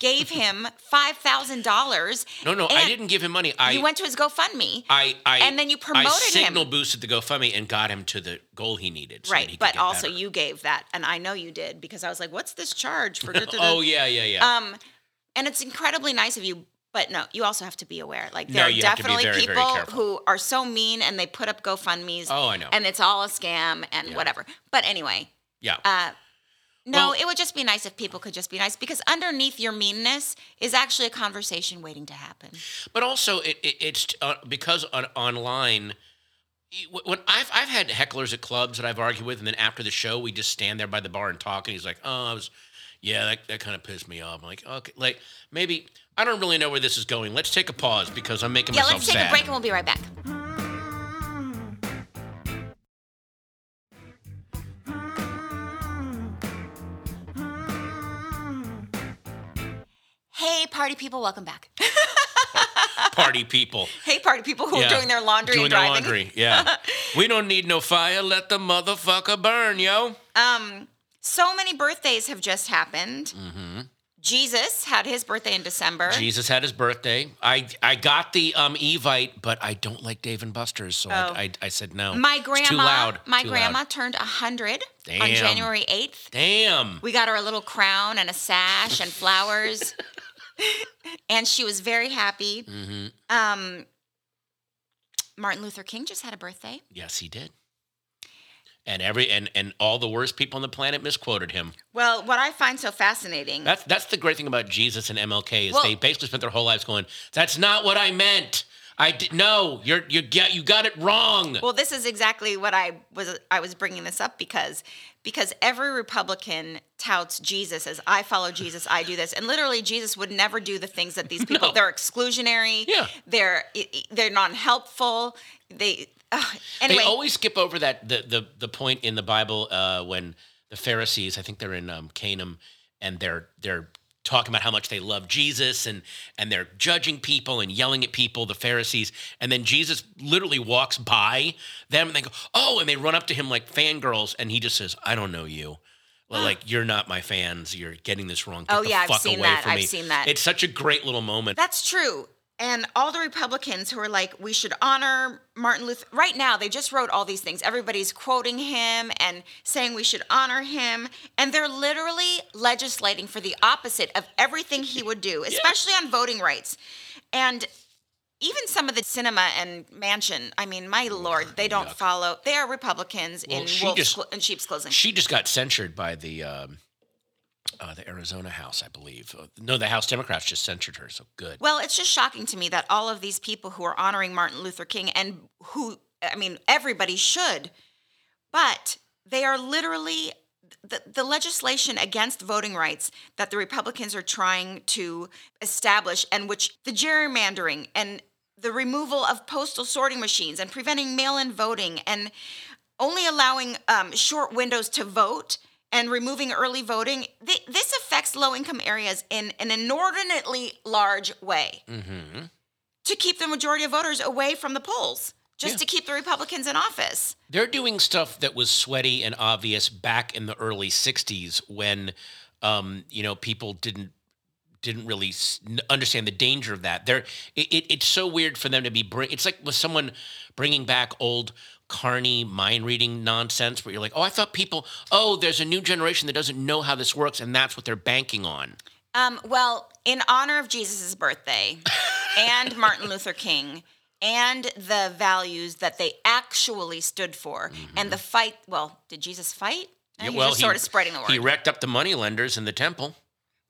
gave [LAUGHS] him $5,000. no, no, I didn't give him money. I You went to his GoFundMe. I, I and then you promoted I him. signal boosted the GoFundMe and got him to the goal he needed. so Right, he but also better. you gave that, and I know you did because I was like, "What's this charge for?" da- da- da?" Oh yeah, yeah, yeah. Um, and it's incredibly nice of you, but no, you also have to be aware. Like No, there are to be definitely very, very people careful. who are so mean and they put up GoFundmes. Oh, I know. And it's all a scam and Yeah. whatever. But anyway, yeah. uh, no, Well- it would just be nice if people could just be nice because underneath your meanness is actually a conversation waiting to happen. But also, it, it, it's uh, because on, online, when I've I've had hecklers at clubs that I've argued with, and then after the show, we just stand there by the bar and talk, and he's like, "Oh, I was, yeah, that, that kind of pissed me off." I'm like, "Okay, like maybe I don't really know where this is going. Let's take a pause because I'm making. Yeah, myself let's take sad." a break and we'll be right back. Hey, party people, welcome back. [LAUGHS] Party people. hey, party people who Yeah. are doing their laundry Doing and their driving. laundry. Yeah. [LAUGHS] we don't need no fire. Let the motherfucker burn, yo. Um, so many birthdays have just happened. Mm-hmm. Jesus had his birthday in December. Jesus had his birthday. I I got the um Evite, but I don't like Dave and Buster's, so Oh. I, I I said no. My It's grandma, too loud. my too grandma loud. turned hundred on January eighth. Damn. We got her a little crown and a sash and flowers, [LAUGHS] and she was very happy. hmm Um, Martin Luther King just had a birthday. Yes, he did. And every and and all the worst people on the planet misquoted him. Well, what I find so fascinating. That's that's the great thing about Jesus and MLK is Well- they basically spent their whole lives going, "That's not what I meant. I did no. You're you get you got it wrong." Well, this is exactly what I was I was bringing this up because because every Republican touts Jesus as I follow Jesus, I do this, and literally Jesus would never do the things that these [LAUGHS] people. No. They're exclusionary. Yeah. They're they're non-helpful. They uh, anyway. They always skip over that the the the point in the Bible uh, when the Pharisees, I think they're in um, Canaan, and they're they're talking about how much they love Jesus and and they're judging people and yelling at people, the Pharisees, and then Jesus literally walks by them and they go, oh, and they run up to him like fangirls, and he just says, I don't know you. Well, [GASPS] Like you're not my fans. You're getting this wrong. Get Oh, yeah, I've seen away that. I've me." seen that. It's such a great little moment. That's true. And all the Republicans who are like, we should honor Martin Luther. Right now, they just wrote all these things. Everybody's quoting him and saying we should honor him. And they're literally legislating for the opposite of everything he would do, [LAUGHS] especially on voting rights. And even some of the Sinema and Manchin, I mean, my lord, they don't yuck. follow. They are Republicans Well, in wolf's just- clo- in sheep's clothing. she just got censured by the um, uh, the Arizona House, I believe. Uh, No, the House Democrats just censured her. So good. Well, it's just shocking to me that all of these people who are honoring Martin Luther King and who, I mean, everybody should, but they are literally the, the legislation against voting rights that the Republicans are trying to establish, and which the gerrymandering and the removal of postal sorting machines and preventing mail in voting and only allowing um, short windows to vote and removing early voting, th- this affects low income areas in an inordinately large way Mm-hmm. to keep the majority of voters away from the polls, just Yeah. to keep the Republicans in office. They're doing stuff that was sweaty and obvious back in the early '60s when, um, you know, people didn't didn't really understand the danger of that. They're it, it, it's so weird for them to be bring. It's like with someone bringing back old Carney mind reading nonsense, where you're like, oh, I thought people, oh, there's a new generation that doesn't know how this works, and that's what they're banking on. Um, well, in honor of Jesus' birthday and [LAUGHS] Martin Luther King and the values that they actually stood for and the fight, well, did Jesus fight? No, he was just sort of spreading the word. He wrecked up the money lenders in the temple.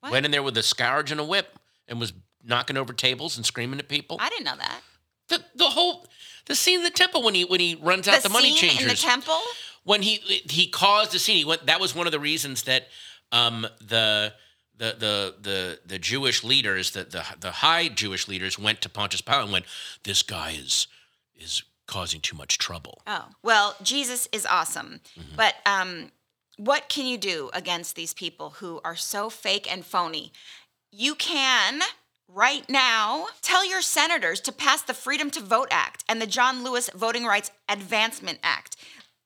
What? Went in there with a scourge and a whip and was knocking over tables and screaming at people. I didn't know that. the the whole the scene in the temple when he when he runs out the, money scene changers in the temple? when he he caused the scene. He went. That was one of the reasons that um, the the the the the Jewish leaders, the the the high Jewish leaders, went to Pontius Pilate and went, "This guy is is causing too much trouble." Oh, well, Jesus is awesome. Mm-hmm. But um, what can you do against these people who are so fake and phony? You can, right now, tell your senators to pass the Freedom to Vote Act and the John Lewis Voting Rights Advancement Act.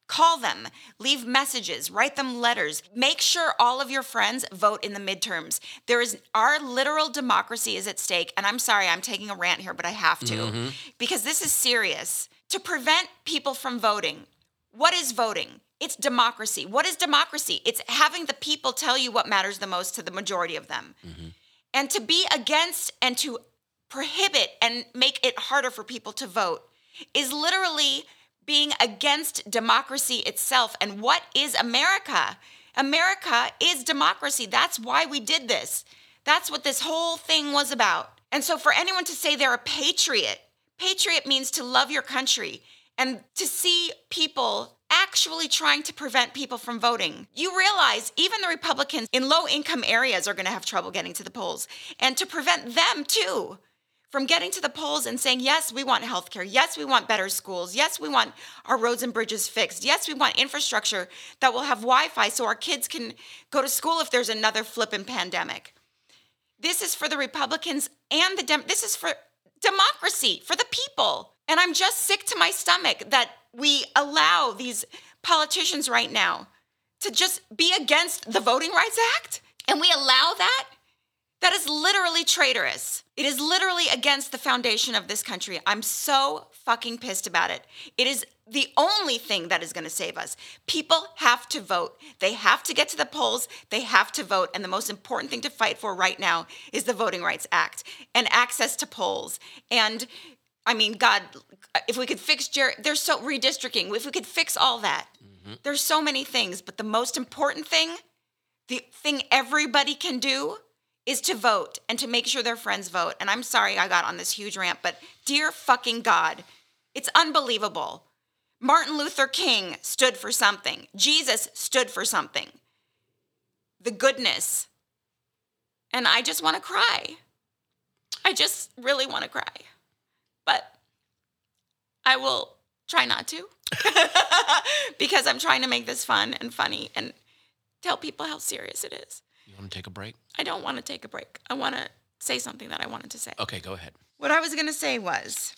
Call them, leave messages, write them letters. Make sure all of your friends vote in the midterms. There is our literal democracy is at stake. And I'm sorry, I'm taking a rant here, but I have to mm-hmm. because this is serious. To prevent people from voting, what is voting? It's democracy. What is democracy? It's having the people tell you what matters the most to the majority of them. Mm-hmm. And to be against and to prohibit and make it harder for people to vote is literally being against democracy itself. And what is America? America is democracy. That's why we did this. That's what this whole thing was about. And so, for anyone to say they're a patriot, patriot means to love your country and to see people actually trying to prevent people from voting. You realize even the Republicans in low income areas are going to have trouble getting to the polls. And to prevent them too from getting to the polls and saying, yes, we want health care. Yes, we want better schools. Yes, we want our roads and bridges fixed. Yes, we want infrastructure that will have Wi Fi so our kids can go to school if there's another flipping pandemic. This is for the Republicans and the Dem. This is for democracy, for the people. And I'm just sick to my stomach that we allow these politicians right now to just be against the Voting Rights Act. And we allow that? That is literally traitorous. It is literally against the foundation of this country. I'm so fucking pissed about it. It is the only thing that is going to save us. People have to vote. They have to get to the polls. They have to vote. And the most important thing to fight for right now is the Voting Rights Act and access to polls. And I mean, God, if we could fix Jer- there's so redistricting. If we could fix all that, mm-hmm. there's so many things. But the most important thing, the thing everybody can do, is to vote and to make sure their friends vote. And I'm sorry I got on this huge rant, but dear fucking God, it's unbelievable. Martin Luther King stood for something. Jesus stood for something. The goodness. And I just want to cry. I just really want to cry. But I will try not to [LAUGHS] because I'm trying to make this fun and funny and tell people how serious it is. You want to take a break? I don't want to take a break. I want to say something that I wanted to say. Okay, go ahead. What I was going to say was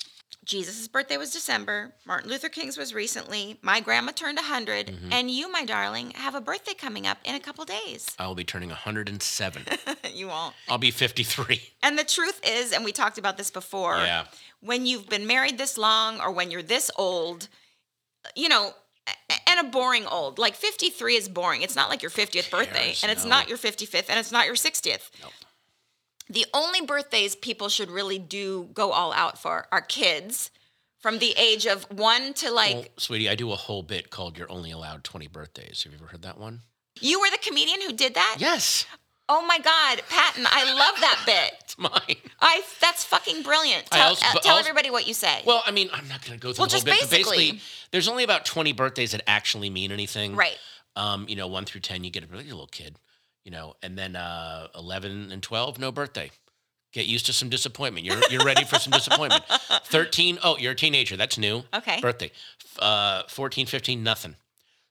Jesus' birthday was December. Martin Luther King's was recently. My grandma turned 100. Mm-hmm. And you, my darling, have a birthday coming up in a couple days. I will be turning 107. [LAUGHS] you won't. I'll be 53. And the truth is, and we talked about this before, Yeah. when you've been married this long or when you're this old, you know, and a boring old, like 53 is boring. It's not like your 50th birthday, and it's No. not your 55th, and it's not your 60th. Nope. The only birthdays people should really do go all out for are kids from the age of one to like, Well, sweetie, I do a whole bit called "You're Only Allowed 20 Birthdays." Have you ever heard that one? you were the comedian who did that? Yes, Oh my God, Patton, I love that [LAUGHS] bit. it's mine. I that's fucking brilliant. Tell, also- uh, tell also- everybody what you say. Well, I mean, I'm not going to go through Well, the whole bit, but basically- basically, there's only about 20 birthdays that actually mean anything. right. Um, you know, one through 10, you get a really little kid, you know, and then uh, 11 and 12, no birthday. Get used to some disappointment. You're, you're ready for some disappointment. [LAUGHS] 13, oh, you're a teenager. That's new. Okay. Birthday. Uh, 14, 15, nothing.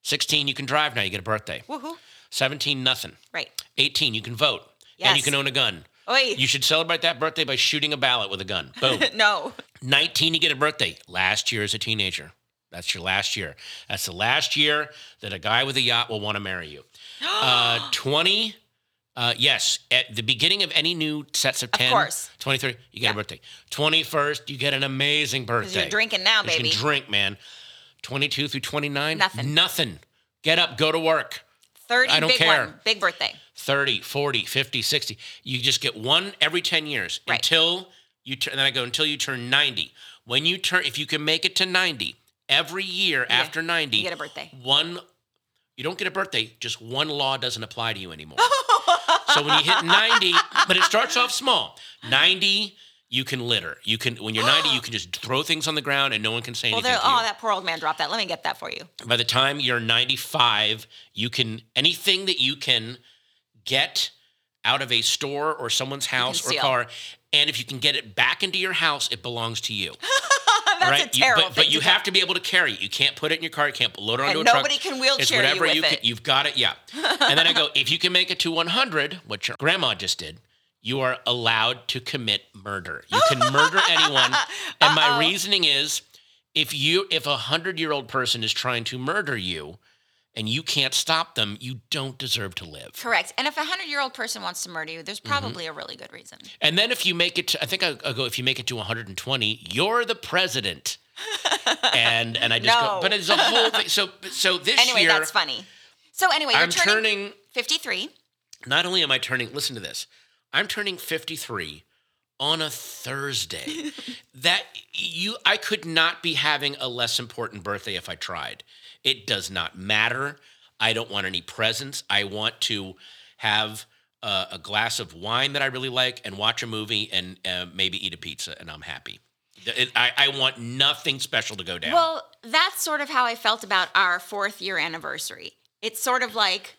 16, you can drive now. You get a birthday. Woohoo. 17, nothing. Right. 18, 18, you can vote. And you can own a gun. Oi. You should celebrate that birthday by shooting a ballot with a gun. Boom. [LAUGHS] no. 19, you get a birthday. Last year as a teenager. That's your last year. That's the last year that a guy with a yacht will want to marry you. [GASPS] Uh, 20, uh, yes, at the beginning of any new sets of 10, course. 23, you get Yeah. a birthday. 21st, you get an amazing birthday. you're drinking now, 'Cause You baby. can drink, man. 22 through 29, Nothing. Nothing. Get up, go to work. 30, I don't big care. one. Big birthday. 30, 40, 50, 60. You just get one every 10 years Right. until you turn, then I go until you turn 90. When you turn, if you can make it to 90, every year after 90, you get a birthday. One, you don't get a birthday, just one law doesn't apply to you anymore. so when you hit 90, but it starts off small. 90, you can litter. You can, when you're 90, you can just throw things on the ground and no one can say Well, anything. there. to oh, you. Oh, that poor old man dropped that. Let me get that for you. By the time you're 95, you can anything that you can get out of a store or someone's house or car, and if you can get it back into your house, it belongs to you. [LAUGHS] That's right? a terrible but but thing you to have to be able to carry it. You can't put it in your car. You can't load it onto And a nobody truck. can wheelchair it's you whatever you it. Can, you've got it, yeah. and then I go, if you can make it to 100, which your grandma just did, you are allowed to commit murder. You can murder anyone. [LAUGHS] And my Uh-oh. reasoning is, if you if a hundred year old person is trying to murder you, and you can't stop them, you don't deserve to live. Correct. And if a hundred year old person wants to murder you, there's Mm-hmm. probably a really good reason. And then if you make it, to, I think I, I go if you make it to 120, you're the president. [LAUGHS] and and I just No. go, but it's a whole thing. So so this [LAUGHS] Anyway, year, that's funny. So anyway, you're I'm turning, turning. 53. Not only am I turning, listen to this. I'm turning 53 on a Thursday. [LAUGHS] that you, I could not be having a less important birthday if I tried. It does not matter. I don't want any presents. I want to have uh, a glass of wine that I really like and watch a movie and uh, maybe eat a pizza, and I'm happy. It- I, I want nothing special to go down. Well, that's sort of how I felt about our fourth year anniversary. It's sort of like,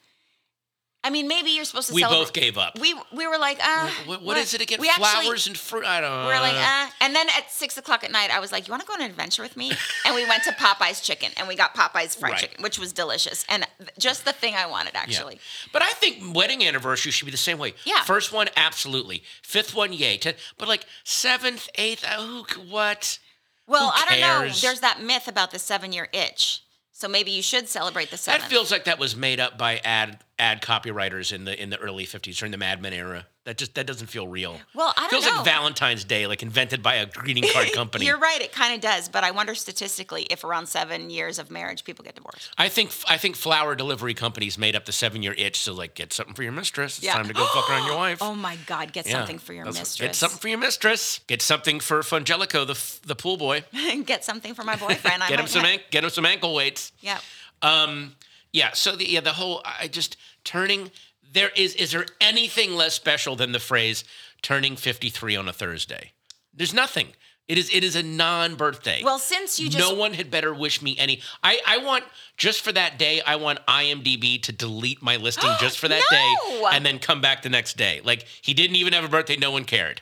I mean, maybe you're supposed to we celebrate. both gave up. We we were like, uh, what, what is it again? We Flowers actually, and fruit? I don't know. we were like, uh, and then at six o'clock at night, I was like, "You want to go on an adventure with me?" [LAUGHS] And we went to Popeye's Chicken, and we got Popeye's fried Right. chicken, which was delicious, and just the thing I wanted, actually. But I think wedding anniversary should be the same way. Yeah. First one, absolutely. Fifth one, yay. Ten, but like seventh, eighth, oh, what? Well, I don't know. There's that myth about the seven-year itch, so maybe you should celebrate the seventh. That feels like that was made up by ad ad copywriters in the in the early '50s during the Mad Men era. That just that doesn't feel real. Well, I don't feels know. like Valentine's Day, like invented by a greeting card [LAUGHS] company. You're right. It kind of does, but I wonder statistically if around seven years of marriage people get divorced. I think I think flower delivery companies made up the seven year itch. So like, get something for your mistress. It's Yeah. time to go fuck around your [GASPS] wife. Oh my God! Get Yeah. something for your That's- mistress. Get something for your mistress. Get something for Fungelico, the the pool boy. [LAUGHS] get something for my boyfriend. [LAUGHS] I Get him some an- get him some ankle weights. Yeah. Um, yeah. So the yeah the whole I just turning there is is there anything less special than the phrase turning fifty three on a Thursday? There's nothing. It is it is a non birthday. Well, since you just no one had better wish me any. I I want just for that day. I want IMDb to delete my listing just for [GASPS] that No! day and then come back the next day. Like he didn't even have a birthday. No one cared.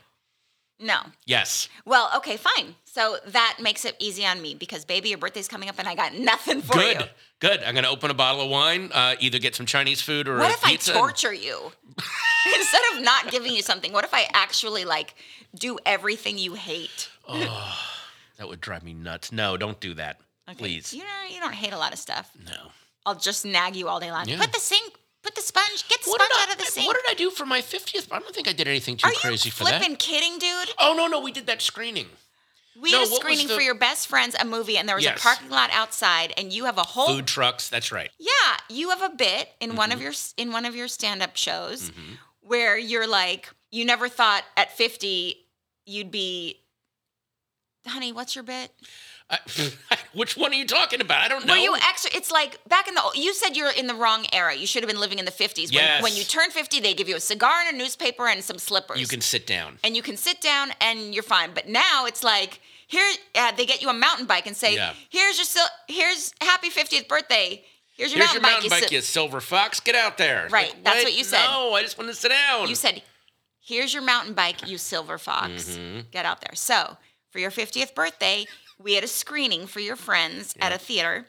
no. Yes. Well, okay, fine. So that makes it easy on me because baby, your birthday's coming up and I got nothing for Good. you. Good. Good. I'm gonna open a bottle of wine. Uh, either get some Chinese food or What if I torture you? [LAUGHS] Instead of not giving you something, what if I actually like do everything you hate? oh, That would drive me nuts. No, don't do that. Okay. Please. You know, you don't hate a lot of stuff. No. I'll just nag you all day long. Yeah. Put the sink, put the sponge, get the What sponge did, out of the sink. what did I do for my 50th? I don't think I did anything too Are crazy for that. Are flipping kidding, dude? Oh, no, no. We did that screening. We No, had a screening the- for your best friends, a movie, and there was Yes. a parking lot outside, and you have a whole Food trucks. That's right. Yeah, you have a bit in one Mm-hmm. of your in one of your stand-up shows where you're like, you never thought at 50 you'd be Honey, what's your bit? I, [LAUGHS] which one are you talking about? I don't know. Were you extra? It's like back in the. You said you're in the wrong era. You should have been living in the 50s. When, Yes. when you turn 50, they give you a cigar and a newspaper and some slippers. you can sit down. and you can sit down and you're fine. But now it's like here uh, they get you a mountain bike and say, Yeah. "Here's your sil- here's happy 50th birthday. Here's your Here's your mountain mountain bike." bike, You, silver fox. Get out there. Right, Like, that's what you said. No, I just want to sit down. you said, "Here's your mountain bike, you silver fox. Mm-hmm. Get out there." So for your 50th birthday, we had a screening for your friends at a theater.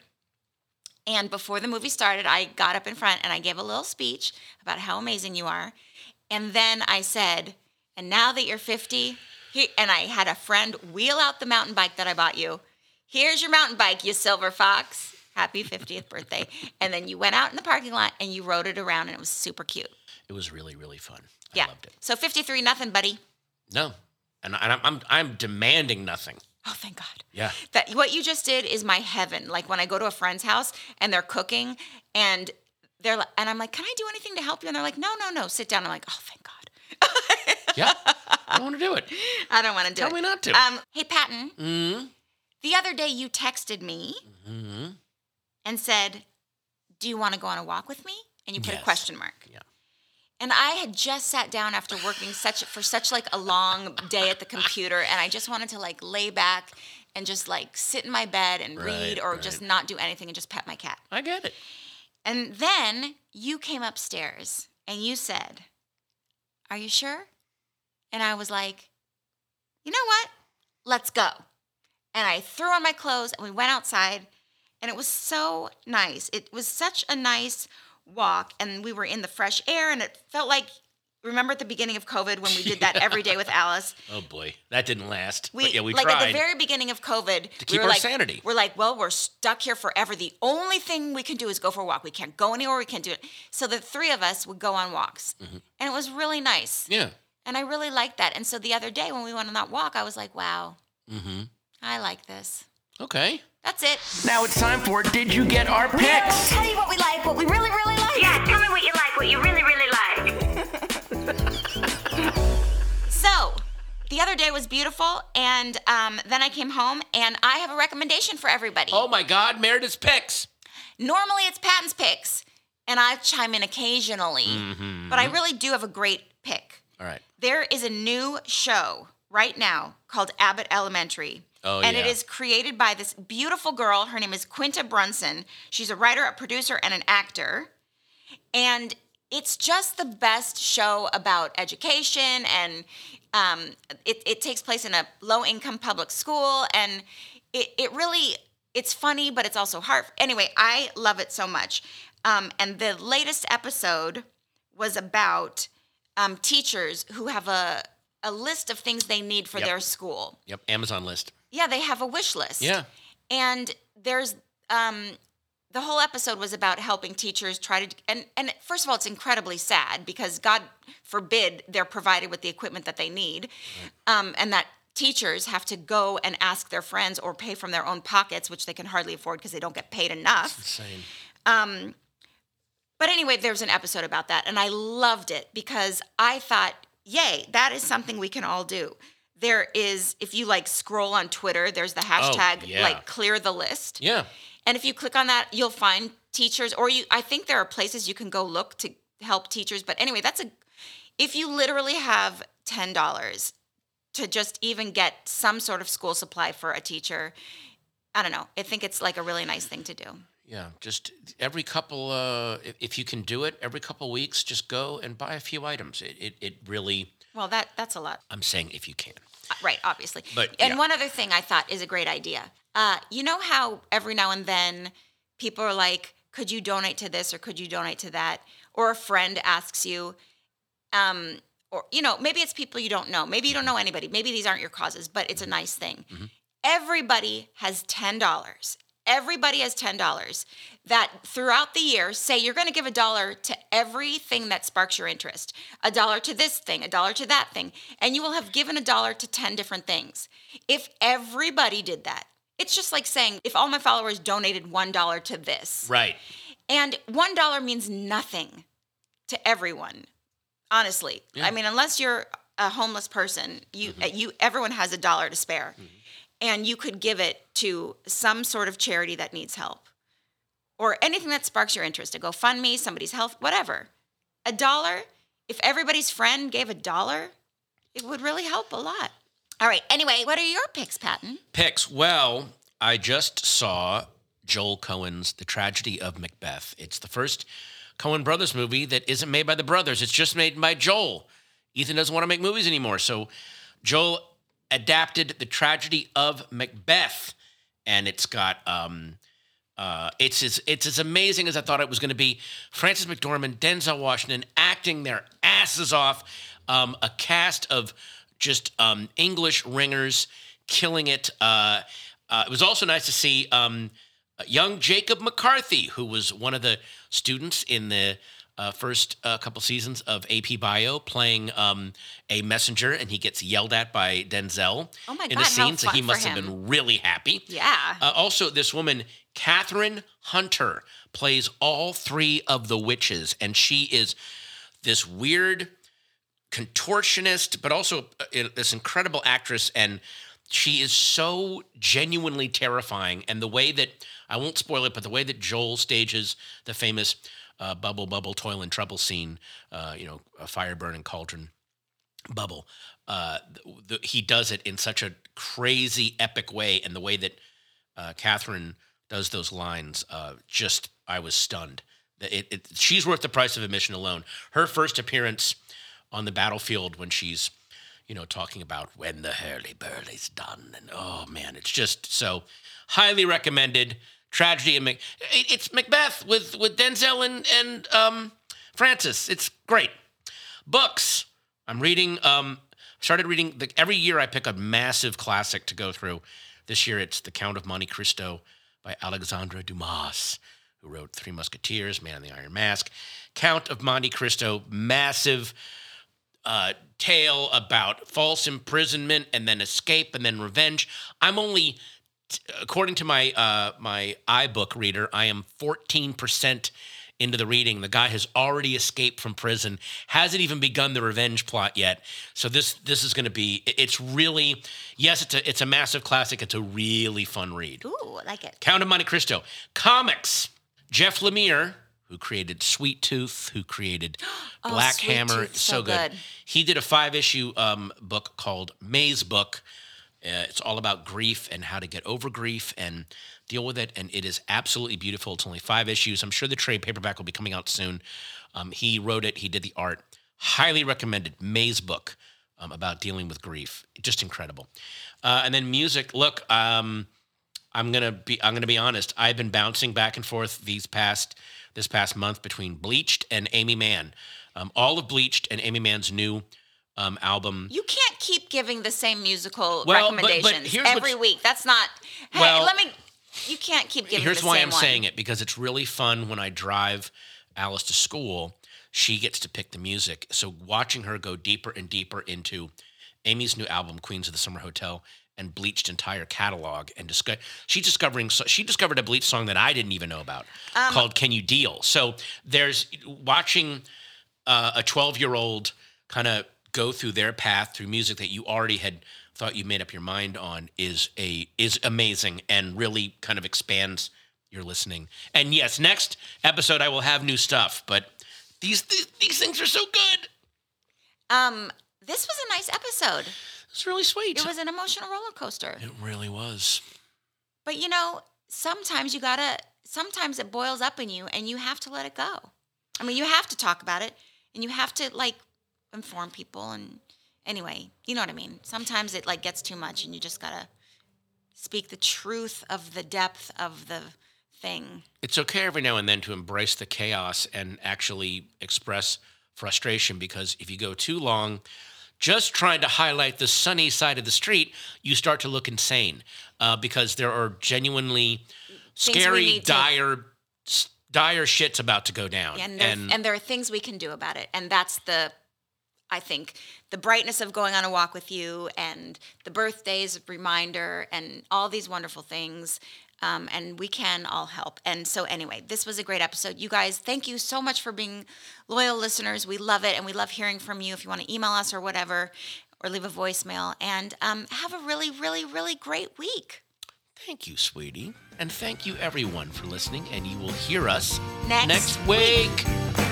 And before the movie started, I got up in front and I gave a little speech about how amazing you are. And then I said, and now that you're 50, he, and I had a friend wheel out the mountain bike that I bought you. Here's your mountain bike, you silver fox. Happy 50th birthday. [LAUGHS] And then you went out in the parking lot and you rode it around and it was super cute. It was really, really fun. Yeah. I loved it. So 53 nothing, buddy. No, and, and I'm, I'm I'm demanding nothing. Oh, thank God. Yeah. That what you just did is my heaven. Like when I go to a friend's house and they're cooking and they're like, and I'm like, "Can I do anything to help you?" And they're like, "No, no, no. Sit down." I'm like, "Oh, thank God." Yeah. I don't want to do it. [LAUGHS] I don't want to do Tell it. me not to. Um, hey Patton, Mm-hmm. the other day you texted me Mm-hmm. and said, "Do you want to go on a walk with me?" And you put Yes. a question mark. Yeah. And I had just sat down after working such for such like a long day at the computer, and I just wanted to like lay back and just like sit in my bed and read, or right. just not do anything and just pet my cat. I get it. And then you came upstairs and you said, Are you sure? And I was like, You know what? Let's go. And I threw on my clothes and we went outside. And it was so nice. It was such a nice walk. And we were in the fresh air. And it felt like, remember at the beginning of COVID when we did that [LAUGHS] every day with Alice? Oh boy, that didn't last. We, but yeah, we like tried. at the very beginning of COVID to keep we were our like, sanity. We're like, well, we're stuck here forever. The only thing we can do is go for a walk. We can't go anywhere. We can't do it. So the three of us would go on walks, and it was really nice. yeah. And I really liked that. And so the other day when we went on that walk, I was like, wow, Mm-hmm. I like this. Okay. That's it. Now it's time for Did You Get Our Picks? Tell you what we like, what we really, really like. Yeah, tell me what you like, what you really, really like. [LAUGHS] So the other day was beautiful, and um, then I came home, and I have a recommendation for everybody. Oh my God, Meredith's picks. Normally it's Patton's picks, and I chime in occasionally, Mm-hmm. but I really do have a great pick. All right. There is a new show right now called Abbott Elementary. Oh, and it yeah. is created by this beautiful girl. Her name is Quinta Brunson. She's a writer, a producer, and an actor. And it's just the best show about education. And um, it, it takes place in a low income public school. And it, it really, it's funny, but it's also hard. Anyway, I love it so much. Um, and the latest episode was about um, teachers who have a, a list of things they need for Yep. their school. Yep. Amazon list. Yeah, they have a wish list. Yeah. And there's um the whole episode was about helping teachers try to and and first of all it's incredibly sad because God forbid they're provided with the equipment that they need. Um and that teachers have to go and ask their friends or pay from their own pockets which they can hardly afford because they don't get paid enough. Insane. Um, but anyway, there's an episode about that, and I loved it because I thought, yay, that is something we can all do. There is, if you like scroll on Twitter, there's the hashtag Oh, yeah. like clear the list. Yeah. And if you click on that, you'll find teachers, or you, I think there are places you can go look to help teachers. But anyway, that's a, if you literally have $10 to just even get some sort of school supply for a teacher, I don't know. I think it's like a really nice thing to do. Yeah. Just every couple, uh, if, if you can do it, every couple weeks, just go and buy a few items. It, it, it really, Well, that that's a lot. I'm saying if you can. Uh, Right, obviously. But, and yeah. one other thing I thought is a great idea. Uh, you know how every now and then people are like, "Could you donate to this or could you donate to that?" Or a friend asks you, um, or you know, maybe it's people you don't know. Maybe you don't know anybody. Maybe these aren't your causes, but it's a nice thing. Mm-hmm. everybody has $10. Everybody has $10 that throughout the year say you're going to give a dollar to everything that sparks your interest. A dollar to this thing, a dollar to that thing, and you will have given a dollar to 10 different things. If everybody did that, it's just like saying if all my followers donated $1 to this. Right. And $1 means nothing to everyone. Honestly. Yeah. I mean unless you're a homeless person, you Mm-hmm. you everyone has a dollar to spare. And you could give it to some sort of charity that needs help. Or anything that sparks your interest, a GoFundMe, somebody's health, whatever. A dollar, if everybody's friend gave a dollar, it would really help a lot. All right. Anyway, what are your picks, Patton? Picks. Well, I just saw Joel Coen's The Tragedy of Macbeth. It's the first Coen Brothers movie that isn't made by the brothers. It's just made by Joel. Ethan doesn't want to make movies anymore. So Joel adapted The Tragedy of Macbeth. And it's got um uh, it's as it's as amazing as I thought it was going to be. Frances McDormand, Denzel Washington acting their asses off. Um, a cast of just um, English ringers killing it. Uh, uh, it was also nice to see um, young Jacob McCarthy, who was one of the students in the uh, first uh, couple seasons of AP Bio, playing um, a messenger, and he gets yelled at by Denzel Oh in God, a scene. so he must have him. been really happy. Yeah. Uh, also, this woman, Kathryn Hunter, plays all three of the witches, and she is this weird contortionist, but also uh, this incredible actress. And she is so genuinely terrifying. And the way that, I won't spoil it, but the way that Joel stages the famous uh, bubble, bubble, toil, and trouble scene, uh, you know, a fire burning cauldron bubble. Uh, the, he does it in such a crazy, epic way, and the way that uh, Kathryn does those lines, uh, just I was stunned. It, it, she's worth the price of admission alone. Her first appearance on the battlefield when she's, you know, talking about when the hurly burly's done, and oh man, it's just so highly recommended. Tragedy and Mac- it's Macbeth with with Denzel and and um, Frances. It's great. Books. I'm reading. Um, started reading. The, every year I pick a massive classic to go through. This year it's The Count of Monte Cristo by Alexandre Dumas, who wrote Three Musketeers, Man in the Iron Mask. Count of Monte Cristo, massive uh, tale about false imprisonment and then escape and then revenge. I'm only, according to my uh, my iBook reader, I am 14 percent into the reading. The guy has already escaped from prison, hasn't even begun the revenge plot yet. So this this is going to be. It's really yes, it's a it's a massive classic. It's a really fun read. Ooh, I like it. Count of Monte Cristo. Comics. Jeff Lemire, who created Sweet Tooth, who created [GASPS] Oh, Black Sweet Hammer, Tooth, so, so good. good. He did a five issue um, book called Mazebook. Uh, it's all about grief and how to get over grief and deal with it. And it is absolutely beautiful. It's only five issues. I'm sure the trade paperback will be coming out soon. Um, he wrote it, he did the art. Highly recommended. Mazebook um, about dealing with grief. Just incredible. Uh, and then music. Look, um, I'm gonna be I'm gonna be honest. I've been bouncing back and forth these past this past month between Bleached and Aimee Mann. Um, all of Bleached and Aimee Mann's new um, album. You can't keep giving the same musical Well, but- but recommendations every week. That's not. Hey, Well- let me. You can't keep giving. Here's why I'm one. saying it because it's really fun when I drive Alice to school. She gets to pick the music. So watching her go deeper and deeper into Aimee's new album, Queens of the Summer Hotel, and Bleached entire catalog, and disco- she discovering so she discovered a Bleach song that I didn't even know about Um, called "Can You Deal." So there's watching uh, a 12 year old kind of go through their path through music that you already had thought you made up your mind on is a is amazing and really kind of expands your listening. And yes, next episode I will have new stuff, but these these, these things are so good. Um, this was a nice episode. It's really sweet. It was an emotional roller coaster. It really was. But you know, sometimes you gotta. Sometimes it boils up in you, and you have to let it go. I mean, you have to talk about it, and you have to like inform people. And anyway, you know what I mean. Sometimes it like gets too much, and you just gotta speak the truth of the depth of the thing. It's okay every now and then to embrace the chaos and actually express frustration because if you go too long just trying to highlight the sunny side of the street, you start to look insane uh, because there are genuinely we scary, need to- dire, dire shit's about to go down. and there, and, there are things we can do about it and that's the i think the brightness of going on a walk with you and the birthdays reminder and all these wonderful things um, and we can all help. And so anyway this was a great episode. You guys thank you so much for being loyal listeners. We love it and we love hearing from you. If you want to email us or whatever or leave a voicemail. And um, have a really really really great week. Thank you, sweetie. And thank you, everyone, for listening. And you will hear us Next week.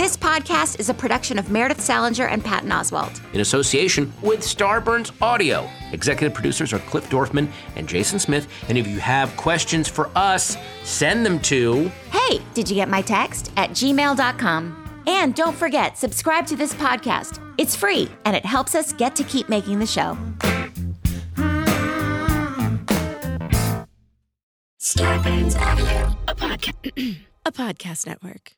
This podcast is a production of Meredith Salenger and Patton Oswalt In association with Starburns Audio. Executive producers are Cliff Dorfman and Jason Smith. And if you have questions for us, send them to. Hey, did you get my text? At gmail.com. And don't forget, subscribe to this podcast. It's free and it helps us get to keep making the show. Starburns Audio. a [CLEARS THROAT] podcast network.